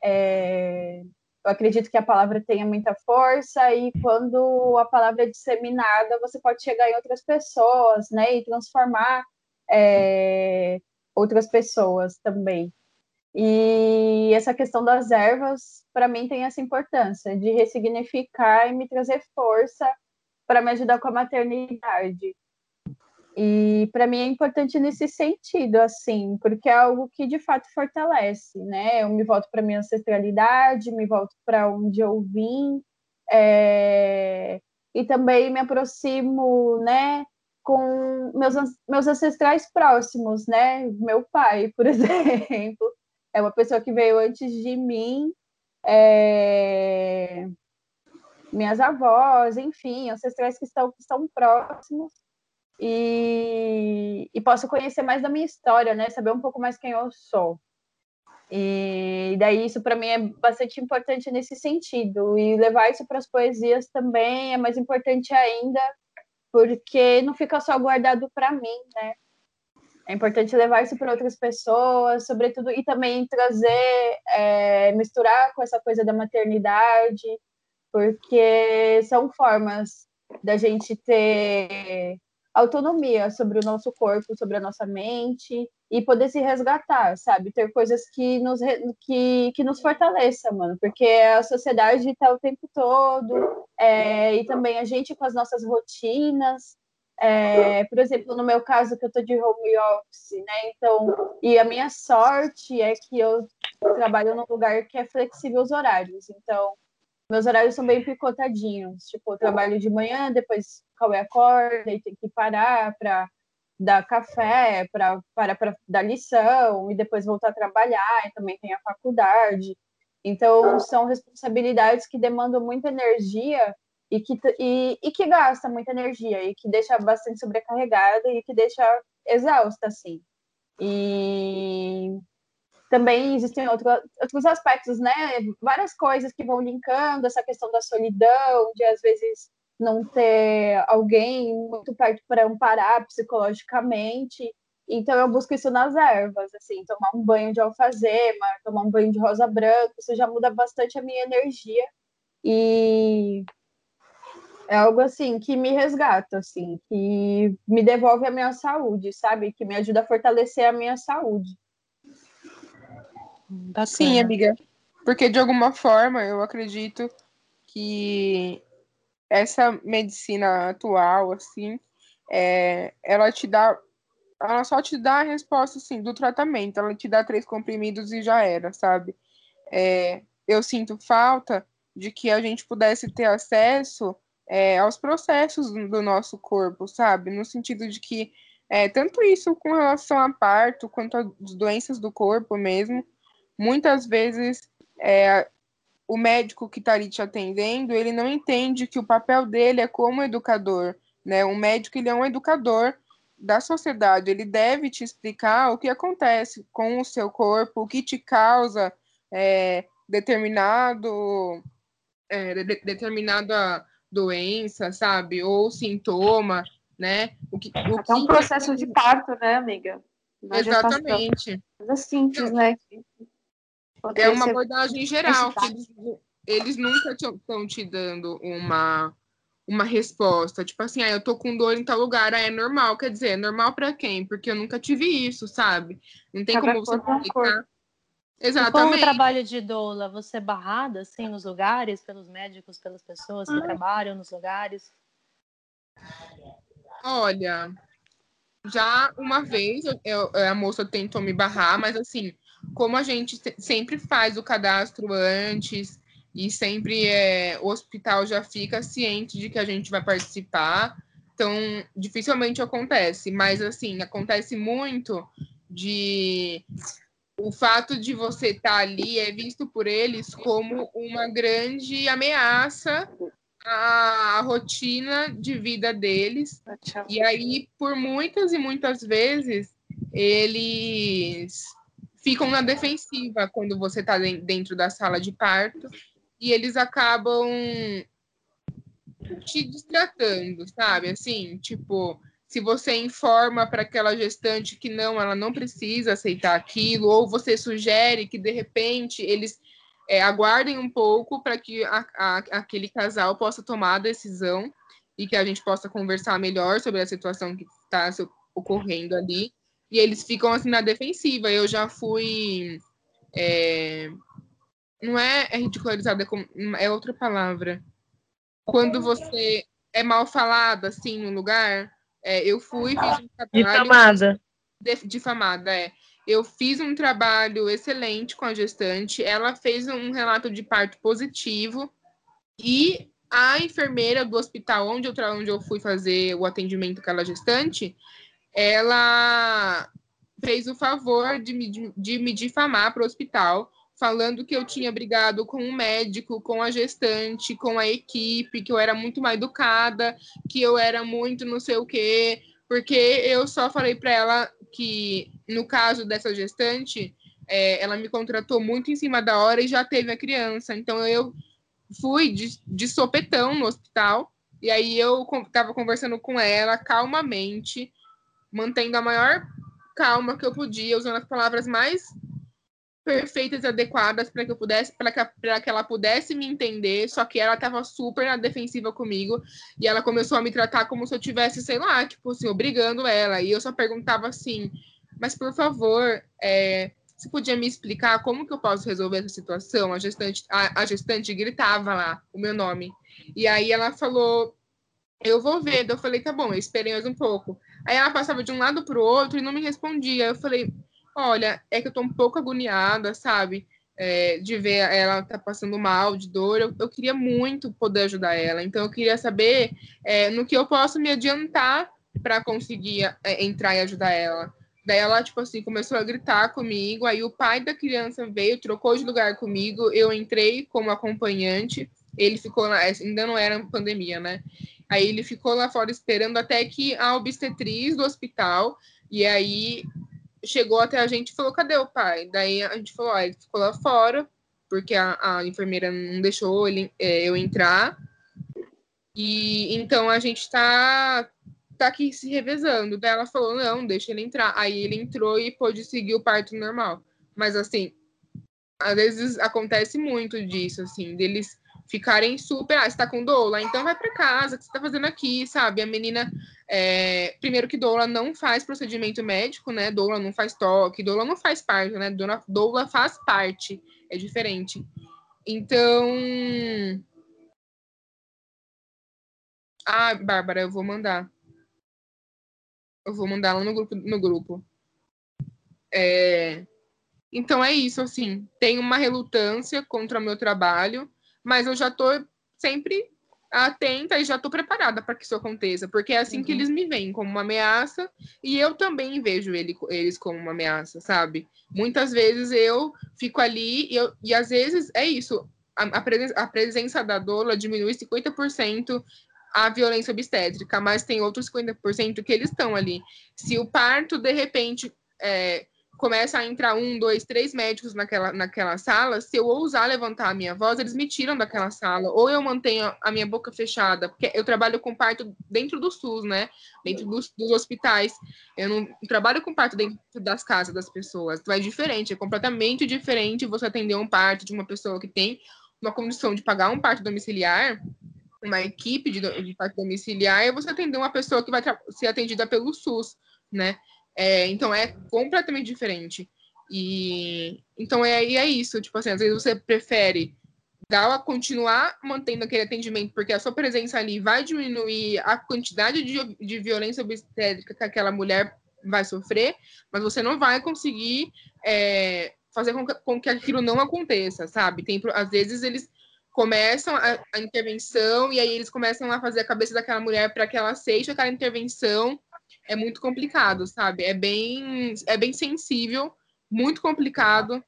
É, eu acredito que a palavra tenha muita força e quando a palavra é disseminada, você pode chegar em outras pessoas, né? E transformar é, outras pessoas também. E essa questão das ervas, para mim, tem essa importância de ressignificar e me trazer força para me ajudar com a maternidade. E para mim é importante nesse sentido, assim, porque é algo que de fato fortalece, né? Eu me volto para minha ancestralidade, me volto para onde eu vim, é... e também me aproximo, né, com meus, meus ancestrais próximos, né? Meu pai, por exemplo, é uma pessoa que veio antes de mim, é... minhas avós, enfim, ancestrais que estão, que estão próximos e, e posso conhecer mais da minha história, né? Saber um pouco mais quem eu sou. E daí isso para mim é bastante importante nesse sentido. E levar isso para as poesias também é mais importante ainda, porque não fica só guardado para mim, né? É importante levar isso para outras pessoas, sobretudo, e também trazer, é, misturar com essa coisa da maternidade, porque são formas da gente ter autonomia sobre o nosso corpo, sobre a nossa mente e poder se resgatar, sabe? Ter coisas que nos, que, que nos fortaleçam, mano, porque a sociedade está o tempo todo é, e também a gente com as nossas rotinas. É, por exemplo, no meu caso, que eu tô de home office, né? Então, e a minha sorte é que eu trabalho num lugar que é flexível os horários. Então, meus horários são bem picotadinhos. Tipo, eu trabalho de manhã, depois Cauê acorda e tem que parar para dar café, para para dar lição e depois voltar a trabalhar. E também tem a faculdade. Então, são responsabilidades que demandam muita energia e que, e, e que gasta muita energia e que deixa bastante sobrecarregada e que deixa exausta, assim. E também existem outro, outros aspectos, né? Várias coisas que vão linkando essa questão da solidão, de às vezes não ter alguém muito perto para amparar psicologicamente. Então eu busco isso nas ervas, assim, tomar um banho de alfazema, tomar um banho de rosa branca, isso já muda bastante a minha energia e é algo assim que me resgata, assim, que me devolve a minha saúde, sabe? Que me ajuda a fortalecer a minha saúde. Bacana. Sim, amiga. Porque de alguma forma eu acredito que essa medicina atual, assim, é, ela te dá. Ela só te dá a resposta, assim, do tratamento. Ela te dá três comprimidos e já era, sabe? É, eu sinto falta de que a gente pudesse ter acesso é, aos processos do nosso corpo, sabe? No sentido de que é, tanto isso com relação a parto, quanto às doenças do corpo mesmo, muitas vezes é, o médico que está ali te atendendo, ele não entende que o papel dele é como educador, né? O médico, ele é um educador da sociedade, ele deve te explicar o que acontece com o seu corpo, o que te causa é, determinado, é, de, determinada doença, sabe? Ou sintoma, né? O que, o Até um processo de parto, né, amiga? Exatamente. Coisa simples, né? É uma abordagem geral, que eles, eles nunca estão te dando uma, uma resposta. Tipo assim, ah, eu tô com dor em tal lugar, ah, é normal. Quer dizer, é normal para quem? Porque eu nunca tive isso, sabe? Não tem Cada como você explicar. Exatamente. E com o trabalho de doula, você é barrada, assim, nos lugares, pelos médicos, pelas pessoas que ah. trabalham nos lugares? Olha, já uma vez eu, eu, a moça tentou me barrar, mas assim, como a gente sempre faz o cadastro antes e sempre é, o hospital já fica ciente de que a gente vai participar, então dificilmente acontece, mas assim, acontece muito de o fato de você estar tá ali é visto por eles como uma grande ameaça à rotina de vida deles. E aí, por muitas e muitas vezes, eles ficam na defensiva quando você está dentro da sala de parto e eles acabam te distratando, sabe? Assim, tipo, se você informa para aquela gestante que não, ela não precisa aceitar aquilo, ou você sugere que de repente eles é, aguardem um pouco para que a, a, aquele casal possa tomar a decisão e que a gente possa conversar melhor sobre a situação que está ocorrendo ali e eles ficam assim na defensiva. Eu já fui é, não é, é ridicularizada, é, é outra palavra. Quando você é mal falada, assim, no lugar, é, eu fui fiz um trabalho... Difamada. Difamada, é. Eu fiz um trabalho excelente com a gestante, ela fez um relato de parto positivo e a enfermeira do hospital onde eu, onde eu fui fazer o atendimento com aquela gestante, ela fez o favor de me, de, me difamar para o hospital, falando que eu tinha brigado com o médico, com a gestante, com a equipe, que eu era muito mal educada, que eu era muito não sei o quê, porque eu só falei para ela que, no caso dessa gestante, é, ela me contratou muito em cima da hora e já teve a criança. Então eu fui de, de sopetão no hospital, e aí eu estava conversando com ela calmamente, mantendo a maior calma que eu podia, usando as palavras mais perfeitas e adequadas para que eu pudesse, para que, que ela pudesse me entender, só que ela estava super na defensiva comigo e ela começou a me tratar como se eu tivesse, sei lá, tipo assim, obrigando ela. E eu só perguntava assim, mas por favor, é, você podia me explicar como que eu posso resolver essa situação? A gestante, a, a gestante gritava lá o meu nome. E aí ela falou, eu vou ver. Eu falei, tá bom, eu esperei mais um pouco. Aí ela passava de um lado para o outro e não me respondia. Eu falei, olha, é que eu tô um pouco agoniada, sabe? É, de ver ela tá passando mal, de dor, eu, eu queria muito poder ajudar ela. Então, eu queria saber é, no que eu posso me adiantar para conseguir é, entrar e ajudar ela. Daí ela, tipo assim, começou a gritar comigo. Aí o pai da criança veio, trocou de lugar comigo. Eu entrei como acompanhante. Ele ficou lá, ainda não era pandemia, né? Aí ele ficou lá fora esperando até que a obstetriz do hospital. E aí chegou até a gente e falou: cadê o pai? Daí a gente falou: ó, ele ficou lá fora, porque a, a enfermeira não deixou ele, é, eu entrar. E então a gente tá, tá aqui se revezando. Daí ela falou: não, deixa ele entrar. Aí ele entrou e pôde seguir o parto normal. Mas assim, às vezes acontece muito disso, assim, deles ficarem super, ah, você tá com doula, então vai para casa, o que você tá fazendo aqui, sabe? A menina, é, primeiro que doula não faz procedimento médico, né? Doula não faz toque, doula não faz parte, né? Doula, doula faz parte, é diferente. Então... Ah, Bárbara, eu vou mandar. Eu vou mandar lá no grupo. No grupo. É... Então é isso, assim. Tem uma relutância contra o meu trabalho, mas eu já estou sempre atenta e já estou preparada para que isso aconteça, porque é assim uhum. que eles me veem como uma ameaça e eu também vejo ele, eles como uma ameaça, sabe? Muitas vezes eu fico ali e, eu, e às vezes é isso, a, a, presença, a presença da doula diminui 50% a violência obstétrica, mas tem outros 50% que eles estão ali. Se o parto, de repente, é, começa a entrar um, dois, três médicos naquela, naquela sala, se eu ousar levantar a minha voz, eles me tiram daquela sala. Ou eu mantenho a minha boca fechada, porque eu trabalho com parto dentro do SUS, né? Dentro dos, dos hospitais. Eu não trabalho com parto dentro das casas das pessoas. Então é diferente, é completamente diferente você atender um parto de uma pessoa que tem uma condição de pagar um parto domiciliar, uma equipe de, de parto domiciliar, e você atender uma pessoa que vai ser atendida pelo SUS, né? É, então é completamente diferente. E então é, e é isso, tipo assim, às vezes você prefere dar continuar mantendo aquele atendimento, porque a sua presença ali vai diminuir a quantidade de, de violência obstétrica que aquela mulher vai sofrer, mas você não vai conseguir é, fazer com que, com que, aquilo não aconteça, sabe? Tem, às vezes eles começam a, a intervenção e aí eles começam a fazer a cabeça daquela mulher para que ela aceite aquela intervenção é muito complicado, sabe? É bem, é bem sensível, muito complicado.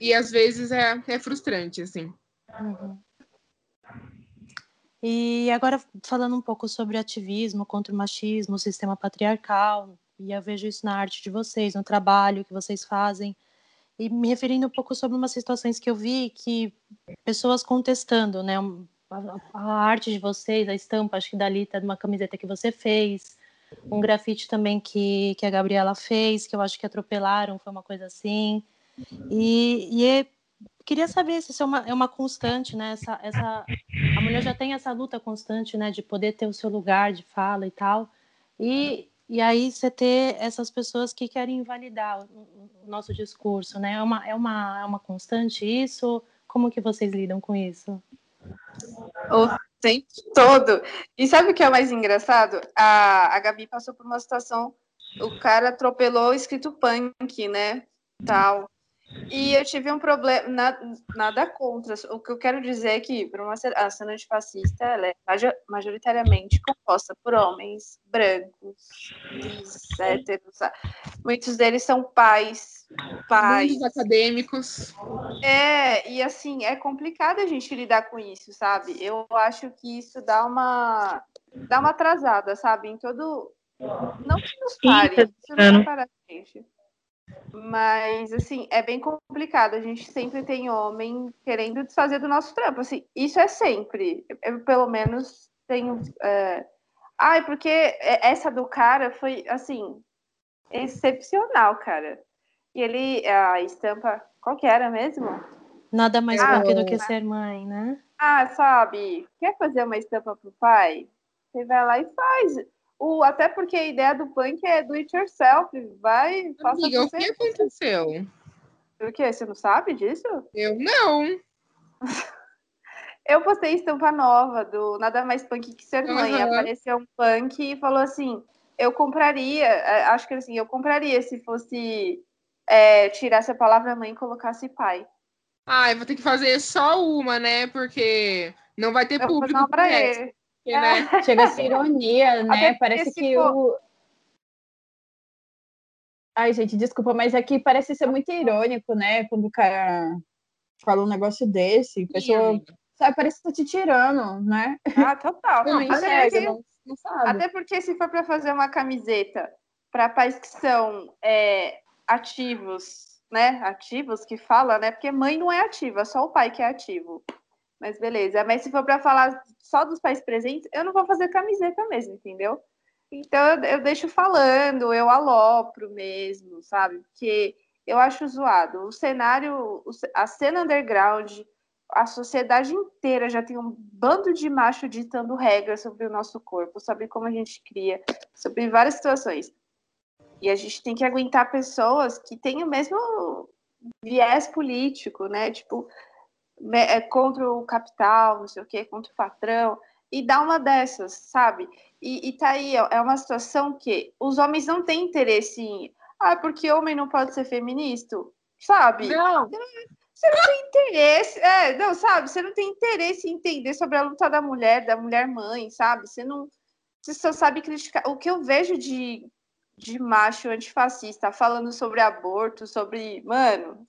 E às vezes é, é frustrante, assim. Uhum. E agora falando um pouco sobre ativismo contra o machismo, o sistema patriarcal, e eu vejo isso na arte de vocês, no trabalho que vocês fazem, e me referindo um pouco sobre umas situações que eu vi que pessoas contestando, né, a, a, arte de vocês, a estampa, acho que da Lita, de uma camiseta que você fez, um grafite também que, que a Gabriela fez, que eu acho que atropelaram, foi uma coisa assim. E, e é, queria saber se isso é uma, é uma constante, né? Essa, essa, a mulher já tem essa luta constante, né? De poder ter o seu lugar de fala e tal. E E aí você ter essas pessoas que querem invalidar o, o nosso discurso, né? É uma, é, uma, é uma constante isso? Como que vocês lidam com isso? O tempo todo. E sabe o que é mais engraçado? A, a Gabi passou por uma situação, o cara atropelou escrito punk, né? Tal. E eu tive um problema, nada, nada contra. O que eu quero dizer é que para uma a cena antifascista ela é majoritariamente composta por homens brancos, cis, héteros. Muitos deles são pais, pais. Muitos acadêmicos. É, e assim, é complicado a gente lidar com isso, sabe? Eu acho que isso dá uma dá uma atrasada, sabe? Em todo. Não que nos pare, isso não vai parar a gente. Mas, assim, é bem complicado. A gente sempre tem homem querendo desfazer do nosso trampo. Assim, isso é sempre. Eu, pelo menos, tenho. É... Ai, porque essa do cara foi, assim, excepcional, cara. E ele, a estampa, qual que era mesmo? Nada mais ah, do que ser mãe, né? Ah, sabe, quer fazer uma estampa pro pai? Você vai lá e faz. O, até porque a ideia do punk é do it yourself. Vai, faça Amiga, o que aconteceu? O que? Você não sabe disso? Eu não. Eu postei estampa nova do Nada Mais Punk que Ser Mãe. Uhum. Apareceu um punk e falou assim: eu compraria, é, acho que assim, eu compraria se fosse é, tirasse a palavra mãe e colocasse pai. Ah, eu vou ter que fazer só uma, né? Porque não vai ter eu público para ele. É. Né? Chega a ser ironia, né? Parece que for... o. Ai, gente, desculpa, mas aqui parece ser muito irônico, né? Quando o cara fala um negócio desse, pessoa. Sabe, parece que tá te tirando, né? Ah, total. Não, não enxerga, não, não sabe. Até porque se for para fazer uma camiseta para pais que são é, ativos, né? Ativos que fala, né? Porque mãe não é ativa, só o pai que é ativo. Mas beleza. Mas se for para falar só dos pais presentes, eu não vou fazer camiseta mesmo, entendeu? Então eu, deixo falando, eu alopro mesmo, sabe? Porque eu acho zoado. O cenário, a cena underground, a sociedade inteira já tem um bando de macho ditando regras sobre o nosso corpo, sobre como a gente cria, sobre várias situações. E a gente tem que aguentar pessoas que têm o mesmo viés político, né? Tipo, é, contra o capital, não sei o quê, contra o patrão, e dá uma dessas, sabe? E, e tá aí, é uma situação que os homens não têm interesse em. Ah, porque homem não pode ser feminista, sabe? Não. Você não tem interesse, é, não, sabe? Você não tem interesse em entender sobre a luta da mulher, da mulher mãe, sabe? Você não. Você só sabe criticar. O que eu vejo de, de macho antifascista falando sobre aborto, sobre. Mano,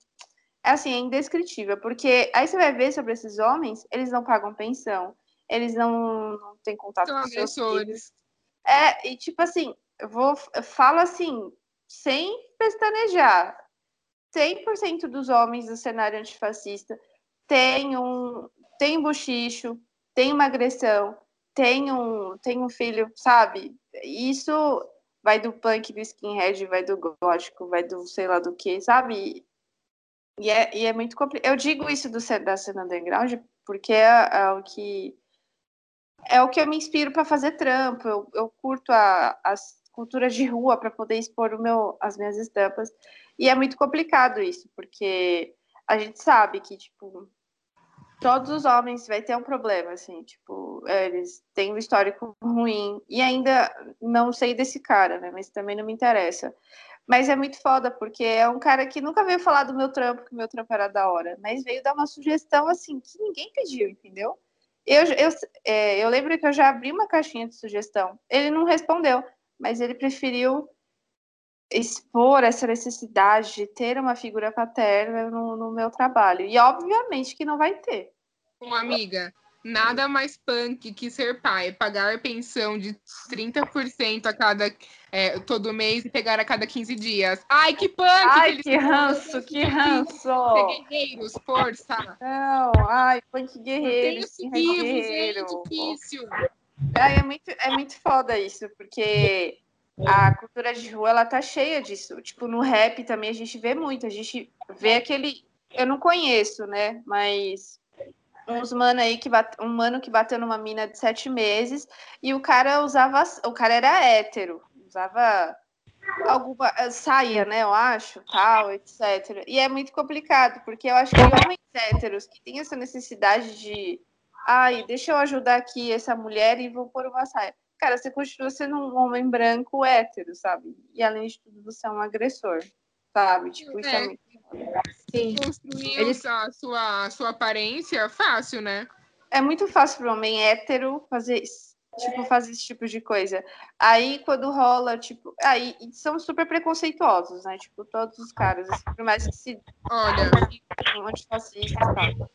é assim, é indescritível, porque aí você vai ver sobre esses homens, eles não pagam pensão, eles não, não têm contato São com seus filhos. É, e tipo assim, eu vou eu falo assim, sem pestanejar, 100% dos homens do cenário antifascista tem um, tem um bochicho, tem uma agressão, tem um, tem um filho, sabe? Isso vai do punk, do skinhead, vai do gótico, vai do sei lá do que, sabe? E é, e é muito complicado. Eu digo isso do, da cena underground porque é, é, o que é o que eu me inspiro para fazer trampo. Eu, eu curto a, as culturas de rua para poder expor o meu, as minhas estampas. E é muito complicado isso, porque a gente sabe que, tipo, todos os homens vai ter um problema, assim, tipo, eles têm um histórico ruim. E ainda não sei desse cara, né? Mas também não me interessa. Mas é muito foda, porque é um cara que nunca veio falar do meu trampo, que o meu trampo era da hora, mas veio dar uma sugestão assim que ninguém pediu, entendeu? Eu, eu, é, eu lembro que eu já abri uma caixinha de sugestão. Ele não respondeu, mas ele preferiu expor essa necessidade de ter uma figura paterna no, no meu trabalho. E obviamente que não vai ter. Uma amiga, Nada mais punk que ser pai, pagar pensão de 30% a cada é, todo mês e pegar a cada 15 dias. Ai, que punk! Ai, que, que ranço, que ranço! Ser guerreiros, força! Não, ai, punk guerreiro. Mantenha-se gente, difícil. Ai, é, muito, é muito foda isso, porque a cultura de rua, ela tá cheia disso. Tipo, no rap também a gente vê muito, a gente vê aquele... Eu não conheço, né, mas uns mano aí que bate, um mano que bateu numa mina de sete meses e o cara usava o cara era hétero usava alguma eh, saia, né? Eu acho, tal, etc. E é muito complicado, porque eu acho que homens héteros que têm essa necessidade de ai, deixa eu ajudar aqui essa mulher e vou pôr uma saia. Cara, você continua sendo um homem branco hétero, sabe? E além de tudo, você é um agressor, sabe? Tipo, isso é, É. muito. Sim. Construir Eles- a sua, a sua aparência fácil, né? É muito fácil para um homem hétero fazer. Tipo, fazer esse tipo de coisa. Aí, quando rola, tipo. Aí, são super preconceituosos, né? Tipo, todos os caras, assim, por mais que se Olha, e tal.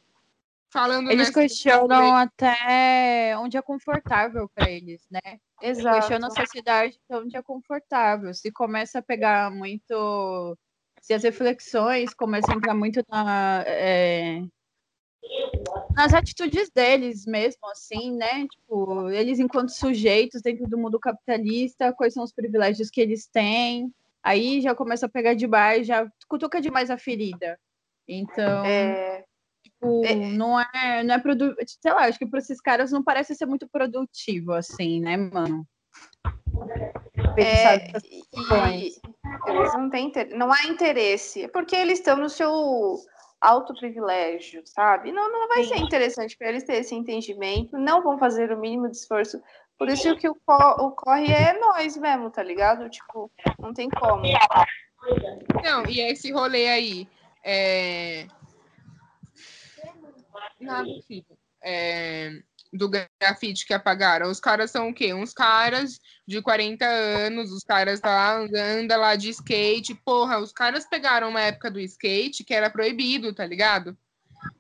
falando Eles nessa- questionam até onde é confortável para eles, né? Exato. Questiona a sociedade de onde é confortável. Se começa a pegar muito. Se as reflexões começam a entrar muito na, é, nas atitudes deles mesmo, assim, né? Tipo, eles enquanto sujeitos dentro do mundo capitalista, quais são os privilégios que eles têm. Aí já começa a pegar demais, já cutuca demais a ferida. Então, É, tipo, é- não é, não é produ... sei lá, acho que para esses caras não parece ser muito produtivo, assim, né, mano? Pensar é, e, eles não têm inter- não há interesse, é porque eles estão no seu alto privilégio, sabe? Não, não vai ser interessante para eles ter esse entendimento, não vão fazer o mínimo de esforço. Por isso que o, co- o corre é nós mesmo, tá ligado? Tipo, não tem como. Não, e esse rolê aí. É... Nada, filho. É, Do grafite que apagaram. Os caras são o quê? Uns caras de 40 anos, os caras tá lá, anda lá de skate. Porra, os caras pegaram uma época do skate que era proibido, tá ligado?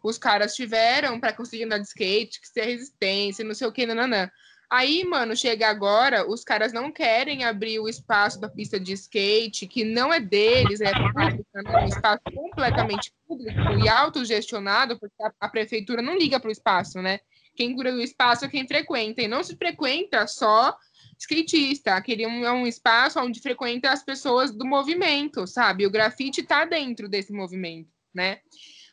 Os caras tiveram para conseguir andar de skate, que ser resistência, não sei o que, nananã. Aí, mano, chega agora, os caras não querem abrir o espaço da pista de skate, que não é deles, é né? um espaço completamente público e autogestionado, porque a, a prefeitura não liga para o espaço, né? Quem cura do espaço é quem frequenta, e não se frequenta só skatista, aquele é um, espaço onde frequenta as pessoas do movimento, sabe? O grafite tá dentro desse movimento, né?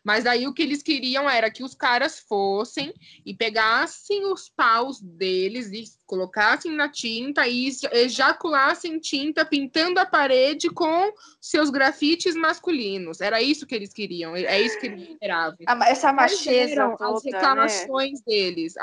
Mas aí o que eles queriam era que os caras fossem e pegassem os paus deles e colocassem na tinta e ejaculassem tinta pintando a parede com seus grafites masculinos. Era isso que eles queriam, é isso que eles esperavam. A- Essa macheza eram as toda, né? reclamações deles?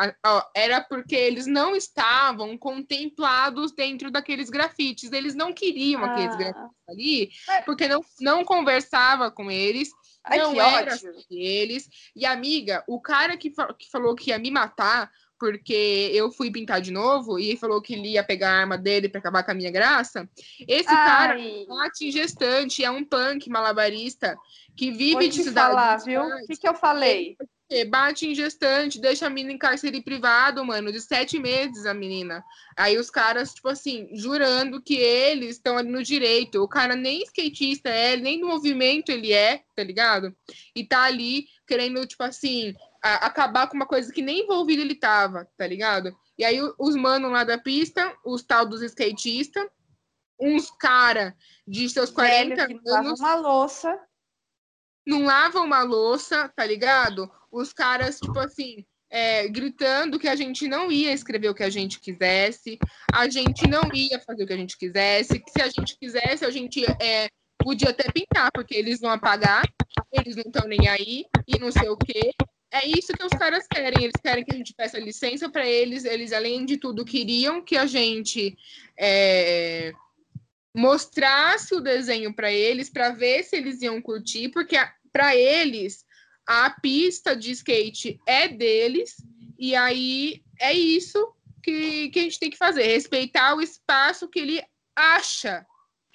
Era porque eles não estavam contemplados dentro daqueles grafites. Eles não queriam aqueles Ah. grafites ali, porque não, não conversava com eles, Ai, não que era ódio. sobre eles. E amiga, o cara que, fa- que falou que ia me matar porque eu fui pintar de novo e falou que ele ia pegar a arma dele para acabar com a minha graça. Esse cara Ai, bate gestante, é um punk malabarista que vive vou de cidade falar, viu? O que, que eu falei? Bate em gestante, deixa a menina em cárcere privado, mano, de sete meses a menina. Aí os caras, tipo assim, jurando que eles estão ali no direito. O cara nem skatista é, nem do movimento ele é, tá ligado? E tá ali querendo, tipo assim, a- acabar com uma coisa que nem envolvido ele tava, tá ligado? E aí os manos lá da pista, os tal dos skatistas, uns cara de seus 40 Velho que lava anos uma louça. não lavam uma louça, tá ligado? Os caras, tipo assim, é, gritando que a gente não ia escrever o que a gente quisesse, a gente não ia fazer o que a gente quisesse, que se a gente quisesse, a gente é, podia até pintar, porque eles vão apagar, eles não estão nem aí, e não sei o quê. É isso que os caras querem, eles querem que a gente peça licença para eles, eles, além de tudo, queriam que a gente é, mostrasse o desenho para eles, para ver se eles iam curtir, porque para eles a pista de skate é deles, e aí é isso que, que a gente tem que fazer, respeitar o espaço que ele acha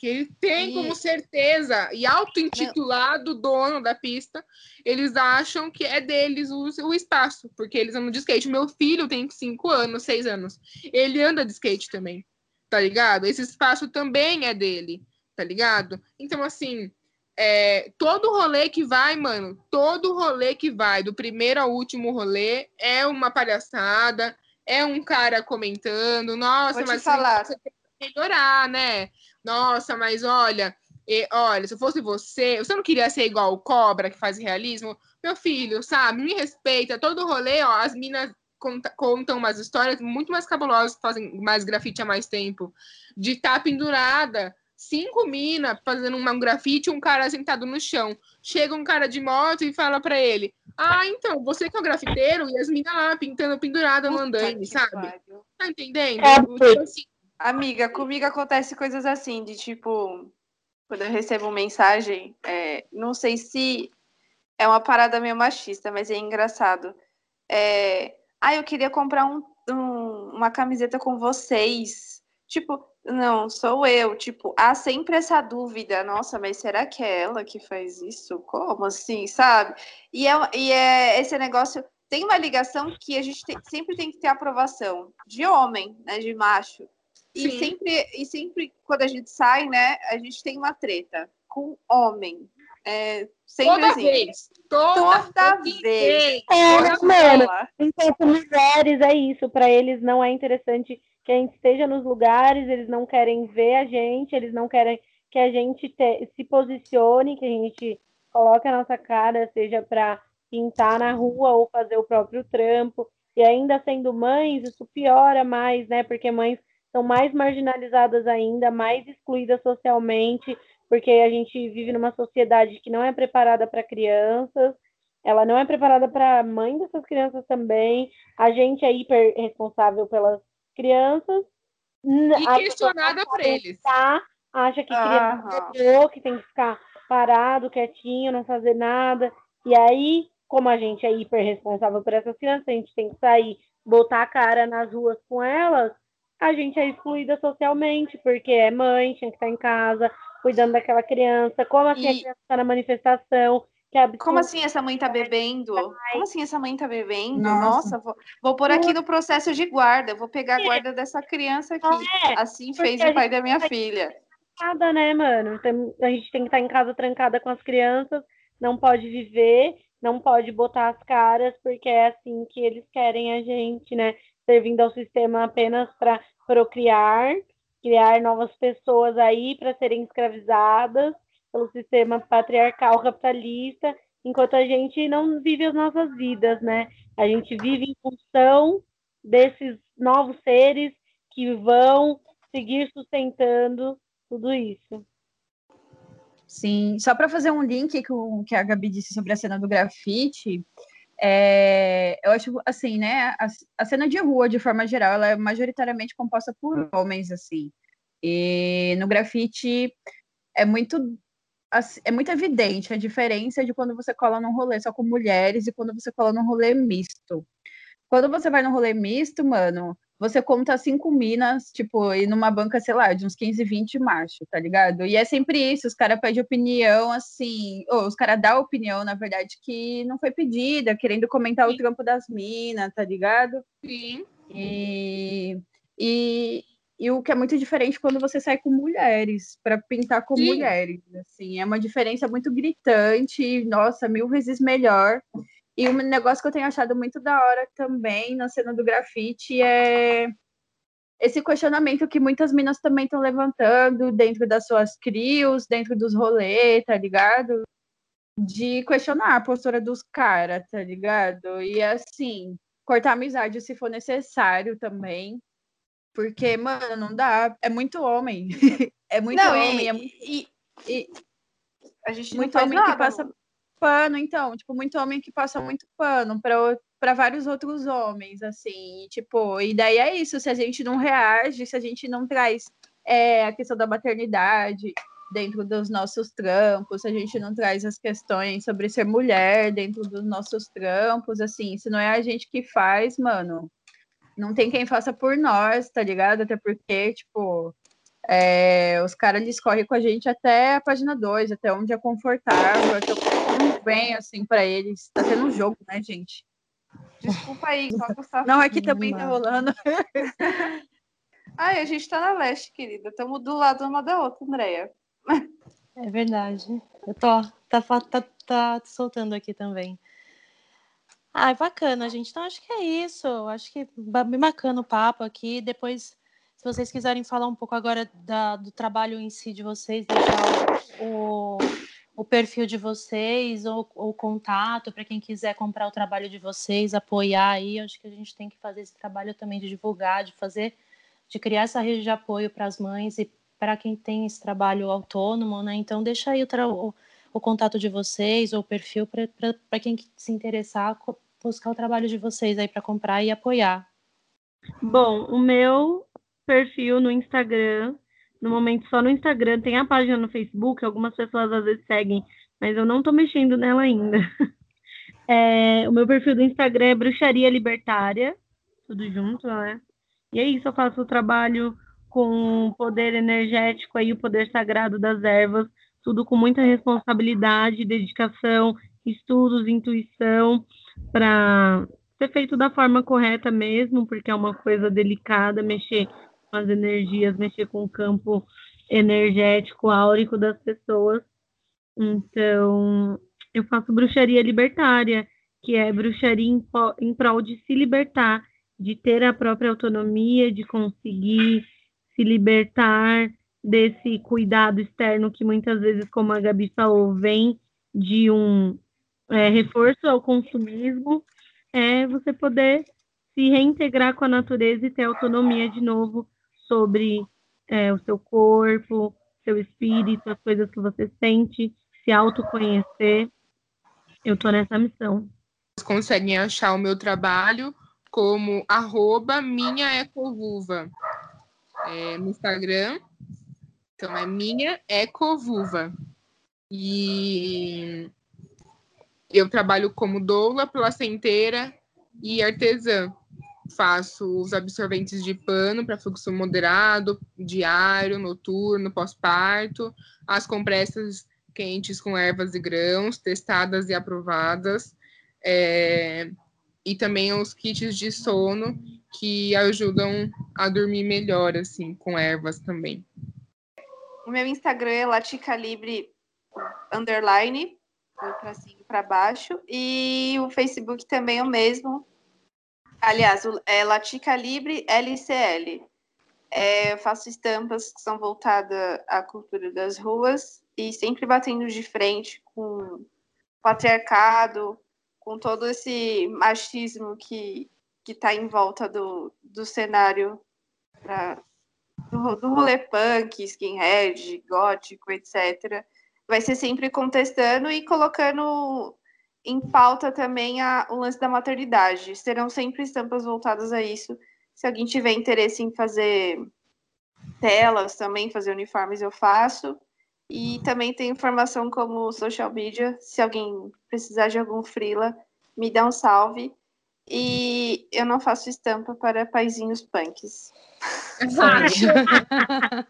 que ele tem E- como certeza e auto-intitulado dono da pista, eles acham que é deles o, o espaço, porque eles andam de skate. Meu filho tem 5 anos, 6 anos. Ele anda de skate também, tá ligado? Esse espaço também é dele, tá ligado? Então, assim, é, todo rolê que vai, mano, todo rolê que vai, do primeiro ao último rolê, é uma palhaçada, é um cara comentando, nossa, mas falar. você tem que melhorar, né? Nossa, mas olha, e- olha, se fosse você, você não queria ser igual o Cobra, que faz realismo? Meu filho, sabe, me respeita, todo rolê, ó, as minas conta, contam umas histórias muito mais cabulosas, fazem mais grafite há mais tempo, de estar tá pendurada, cinco minas fazendo um grafite, um cara sentado no chão. Chega um cara de moto e fala para ele: Ah, então, você que é o grafiteiro, e as minas lá pintando pendurada no andaime, sabe? Pariu. Tá entendendo? É, tipo assim, Amiga, comigo acontece coisas assim, de tipo, quando eu recebo mensagem, é, não sei se é uma parada meio machista, mas é engraçado. É, ah, eu queria comprar um, um, uma camiseta com vocês. Tipo, não, sou eu. Tipo, há sempre essa dúvida. Nossa, mas será que é ela que faz isso? Como assim, sabe? E é, e é esse negócio. Tem uma ligação que a gente tem, sempre tem que ter aprovação de homem, né? De macho. E sempre, e sempre, quando a gente sai, né, a gente tem uma treta com homem. É, sempre toda assim. vez. Toda, toda vez. vez. É, toda mano, enquanto mulheres é isso. Para eles não é interessante que a gente esteja nos lugares, eles não querem ver a gente, eles não querem que a gente te, se posicione, que a gente coloque a nossa cara, seja para pintar na rua ou fazer o próprio trampo. E ainda sendo mães, isso piora mais, né? Porque mães são mais marginalizadas ainda, mais excluídas socialmente, porque a gente vive numa sociedade que não é preparada para crianças, ela não é preparada para mãe dessas crianças também. A gente é hiper responsável pelas crianças. E questionada por eles. Tá, acha que criança é que tem que ficar parado, quietinho, não fazer nada. E aí, como a gente é hiper responsável por essas crianças, a gente tem que sair, botar a cara nas ruas com elas, a gente é excluída socialmente, porque é mãe, tinha que estar em casa, cuidando daquela criança. Como assim e... a criança está na manifestação? É Como assim essa mãe tá bebendo? Como assim essa mãe tá bebendo? Nossa, Nossa vou, vou pôr aqui no processo de guarda. Vou pegar a é. guarda dessa criança aqui. É, assim fez o pai da minha filha. Nada, né, mano? A gente tem que estar em casa trancada com as crianças, não pode viver, não pode botar as caras, porque é assim que eles querem a gente, né? servindo ao sistema apenas para procriar, criar novas pessoas aí para serem escravizadas pelo sistema patriarcal capitalista, enquanto a gente não vive as nossas vidas, né? A gente vive em função desses novos seres que vão seguir sustentando tudo isso. Sim, só para fazer um link com o que a Gabi disse sobre a cena do grafite, é, eu acho assim, né? A, a, cena de rua, de forma geral, ela é majoritariamente composta por homens, assim. E no grafite é muito é muito evidente a diferença de quando você cola num rolê só com mulheres e quando você cola num rolê misto. Quando você vai num rolê misto, mano, você conta cinco minas, tipo, e numa banca, sei lá, de uns 15, 20 machos, tá ligado? E é sempre isso, os caras pedem opinião, assim, ou os caras dão opinião, na verdade, que não foi pedida, querendo comentar Sim. o trampo das minas, tá ligado? Sim. E, e, e o que é muito diferente quando você sai com mulheres, para pintar com Sim. mulheres, assim, é uma diferença muito gritante, nossa, mil vezes melhor. E um negócio que eu tenho achado muito da hora também na cena do grafite é esse questionamento que muitas minas também estão levantando dentro das suas crios, dentro dos rolês, tá ligado? De questionar a postura dos caras, tá ligado? E assim, cortar amizade se for necessário também. Porque, mano, não dá. É muito homem. é muito não, homem. E, é, e, e, a gente muito homem nada, que passa pano, então, tipo, muito homem que passa muito pano para vários outros homens, assim, e, tipo, e daí é isso, se a gente não reage, se a gente não traz é, a questão da maternidade dentro dos nossos trampos, se a gente não traz as questões sobre ser mulher dentro dos nossos trampos, assim, se não é a gente que faz, mano, não tem quem faça por nós, tá ligado? Até porque, tipo, é, os caras eles correm com a gente até a página 2, até onde é confortável, até como vem assim para eles. Tá tendo um jogo, né, gente? Desculpa aí, só Gustavo. Não, aqui também tá rolando. Ai, a gente tá na leste, querida. Estamos do lado uma da outra, Andréia. É verdade. Eu tô. Tá, tá, tá soltando aqui também. Ai, bacana, gente. Então acho que é isso. Acho que bem bacana o papo aqui. Depois Se vocês quiserem falar um pouco agora da, do trabalho em si de vocês, deixar o, o, perfil de vocês ou o contato para quem quiser comprar o trabalho de vocês, apoiar aí. Acho que a gente tem que fazer esse trabalho também de divulgar, de fazer, de criar essa rede de apoio para as mães e para quem tem esse trabalho autônomo, né? Então deixa aí o, o, contato de vocês ou o perfil para quem se interessar buscar o trabalho de vocês aí para comprar e apoiar. Bom, o meu perfil no Instagram, no momento só no Instagram, tem a página no Facebook, algumas pessoas às vezes seguem, mas eu não tô mexendo nela ainda. É, o meu perfil do Instagram é Bruxaria Libertária, tudo junto, né? E é isso, eu faço o trabalho com o poder energético aí, o poder sagrado das ervas, tudo com muita responsabilidade, dedicação, estudos, intuição, para ser feito da forma correta mesmo, porque é uma coisa delicada mexer com as energias, mexer com o campo energético, áurico das pessoas. Então, eu faço bruxaria libertária, que é bruxaria em, em prol de se libertar, de ter a própria autonomia, de conseguir se libertar desse cuidado externo que muitas vezes, como a Gabi falou, vem de um é, reforço ao consumismo, é você poder se reintegrar com a natureza e ter autonomia de novo sobre é, o seu corpo, seu espírito, as coisas que você sente, se autoconhecer. Eu estou nessa missão. Vocês conseguem achar o meu trabalho como arroba minha é, no Instagram. Então é minha ecovuva. E eu trabalho como doula, placenteira e artesã. Faço os absorventes de pano para fluxo moderado, diário, noturno, pós-parto, as compressas quentes com ervas e grãos, testadas e aprovadas, é, e também os kits de sono que ajudam a dormir melhor, assim, com ervas também. O meu Instagram é laticalibre underline, para cima para baixo. E o Facebook também é o mesmo. Aliás, é Latica Libre LCL. É, eu faço estampas que são voltadas à cultura das ruas e sempre batendo de frente com o patriarcado, com todo esse machismo que está em volta do, do cenário do, rolê punk, skinhead, gótico, etc vai ser sempre contestando e colocando em pauta também a, o lance da maternidade. Serão sempre estampas voltadas a isso. Se alguém tiver interesse em fazer telas também, fazer uniformes, eu faço. E também tem informação como social media. Se alguém precisar de algum freela, me dá um salve. E eu não faço estampa para paizinhos punks.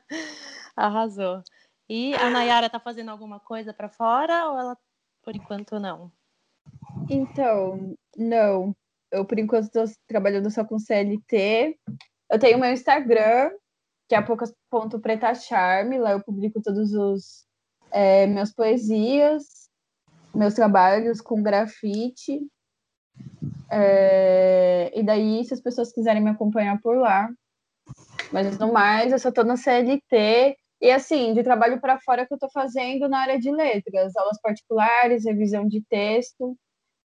Arrasou. E a Nayara está fazendo alguma coisa para fora ou ela, por enquanto, não? Então, não. Eu, por enquanto, estou trabalhando só com CLT. Eu tenho meu Instagram, que é poucas.preta charme. Lá eu publico todos os é, meus poesias, meus trabalhos com grafite. É, e daí, se as pessoas quiserem me acompanhar por lá. Mas no mais, eu só estou no CLT e assim, de trabalho para fora que eu estou fazendo na área de letras, aulas particulares, revisão de texto.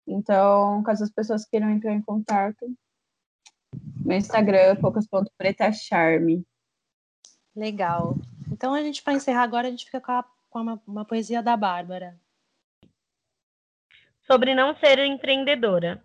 Então, caso as pessoas queiram entrar em contato, meu Instagram, poucas.pretacharme. Legal. Então, a gente, para encerrar agora, a gente fica com, a, com uma, uma poesia da Bárbara. Sobre não ser empreendedora.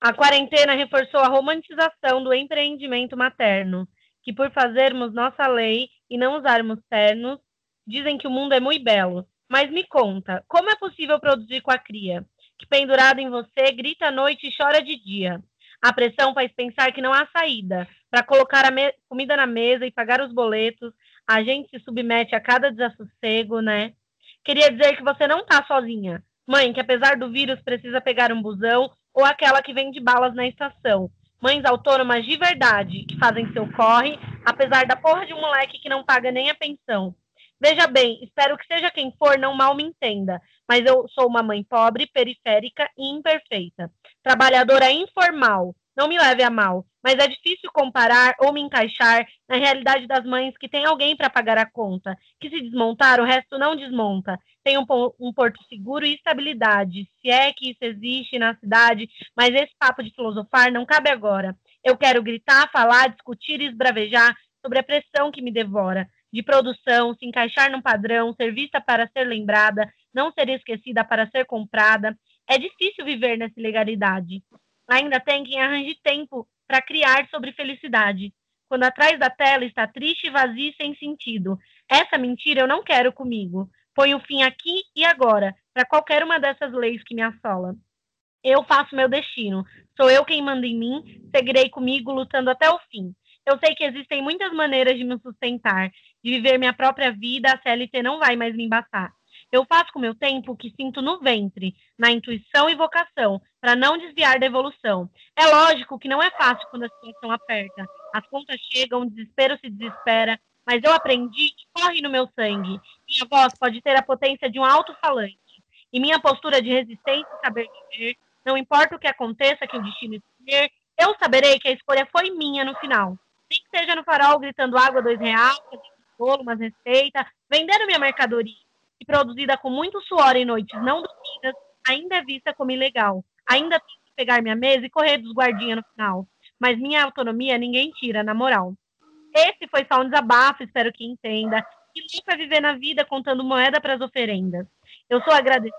A quarentena reforçou a romantização do empreendimento materno, que por fazermos nossa lei e não usarmos ternos, dizem que o mundo é muito belo. Mas me conta, como é possível produzir com a cria, que pendurada em você grita à noite e chora de dia? A pressão faz pensar que não há saída. Para colocar a comida na mesa e pagar os boletos, a gente se submete a cada desassossego, né? Queria dizer que você não tá sozinha. Mãe, que apesar do vírus precisa pegar um busão ou aquela que vende balas na estação mães autônomas de verdade que fazem seu corre, apesar da porra de um moleque que não paga nem a pensão. Veja bem, espero que seja quem for não mal me entenda, mas eu sou uma mãe pobre, periférica e imperfeita. Trabalhadora informal. Não me leve a mal, mas é difícil comparar ou me encaixar na realidade das mães que tem alguém para pagar a conta, que se desmontar, o resto não desmonta. Tem um, um porto seguro e estabilidade, se é que isso existe na cidade, mas esse papo de filosofar não cabe agora. Eu quero gritar, falar, discutir e esbravejar sobre a pressão que me devora, de produção, se encaixar num padrão, ser vista para ser lembrada, não ser esquecida para ser comprada. É difícil viver nessa ilegalidade. Ainda tem quem arranje tempo para criar sobre felicidade. Quando atrás da tela está triste, vazio e sem sentido. Essa mentira eu não quero comigo. Ponho fim aqui e agora, para qualquer uma dessas leis que me assola. Eu faço meu destino. Sou eu quem manda em mim. Seguirei comigo lutando até o fim. Eu sei que existem muitas maneiras de me sustentar, de viver minha própria vida. A CLT não vai mais me embaçar. Eu faço com meu tempo o que sinto no ventre, na intuição e vocação, para não desviar da evolução. É lógico que não é fácil quando a situação aperta. As contas chegam, o desespero se desespera, mas eu aprendi que corre no meu sangue. Minha voz pode ter a potência de um alto-falante. E minha postura de resistência e saber viver, não importa o que aconteça, que o destino escolher, eu saberei que a escolha foi minha no final. Nem que seja no farol gritando água dois reais, bolo, umas receitas, vendendo minha mercadoria e produzida com muito suor em noites não dormidas, ainda é vista como ilegal. Ainda tenho que pegar minha mesa e correr dos guardinhas no final. Mas minha autonomia ninguém tira, na moral. Esse foi só um desabafo, espero que entenda. E nunca viver na vida contando moeda para as oferendas. Eu sou agradecida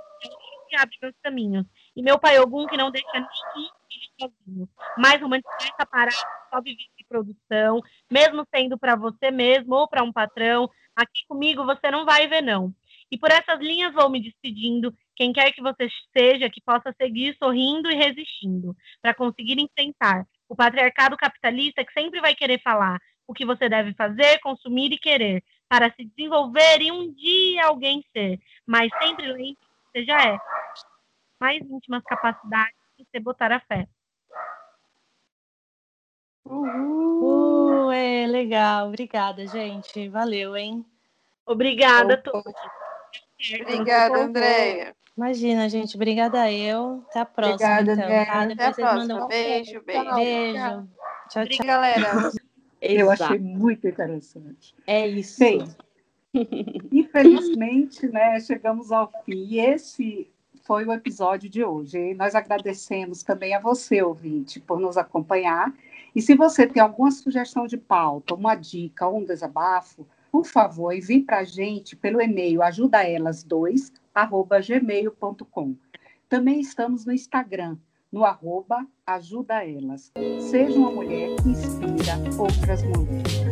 que abre meus caminhos. E meu pai Ogum que não deixa nenhum filho sozinho. Mais romantizar essa parada, só viver de produção, mesmo sendo para você mesmo ou para um patrão. Aqui comigo você não vai ver, não. E por essas linhas vou me despedindo. Quem quer que você seja, que possa seguir sorrindo e resistindo, para conseguir enfrentar o patriarcado capitalista que sempre vai querer falar o que você deve fazer, consumir e querer, para se desenvolver e um dia alguém ser. Mas sempre lembre que você já é. Mais íntimas capacidades de você botar a fé. Uhul. Uh, é legal. Obrigada, gente. Valeu, hein? Obrigada a todos. Obrigada, Andréia. Imagina, gente. Obrigada eu. Até a próxima. Obrigada, então, Andréia. tá? Até a próxima. um Beijo, beijo. beijo. Tchau, Obrigada, tchau. galera. Eu Exato. achei muito interessante. É isso. Bem, infelizmente, né, chegamos ao fim. E esse foi o episódio de hoje. E nós agradecemos também a você, ouvinte, por nos acompanhar. E se você tem alguma sugestão de pauta, uma dica ou um desabafo, por favor, envie para a gente pelo e-mail ajudaelas2@gmail.com. Também estamos no Instagram, no arroba ajudaelas. Seja uma mulher que inspira outras mulheres.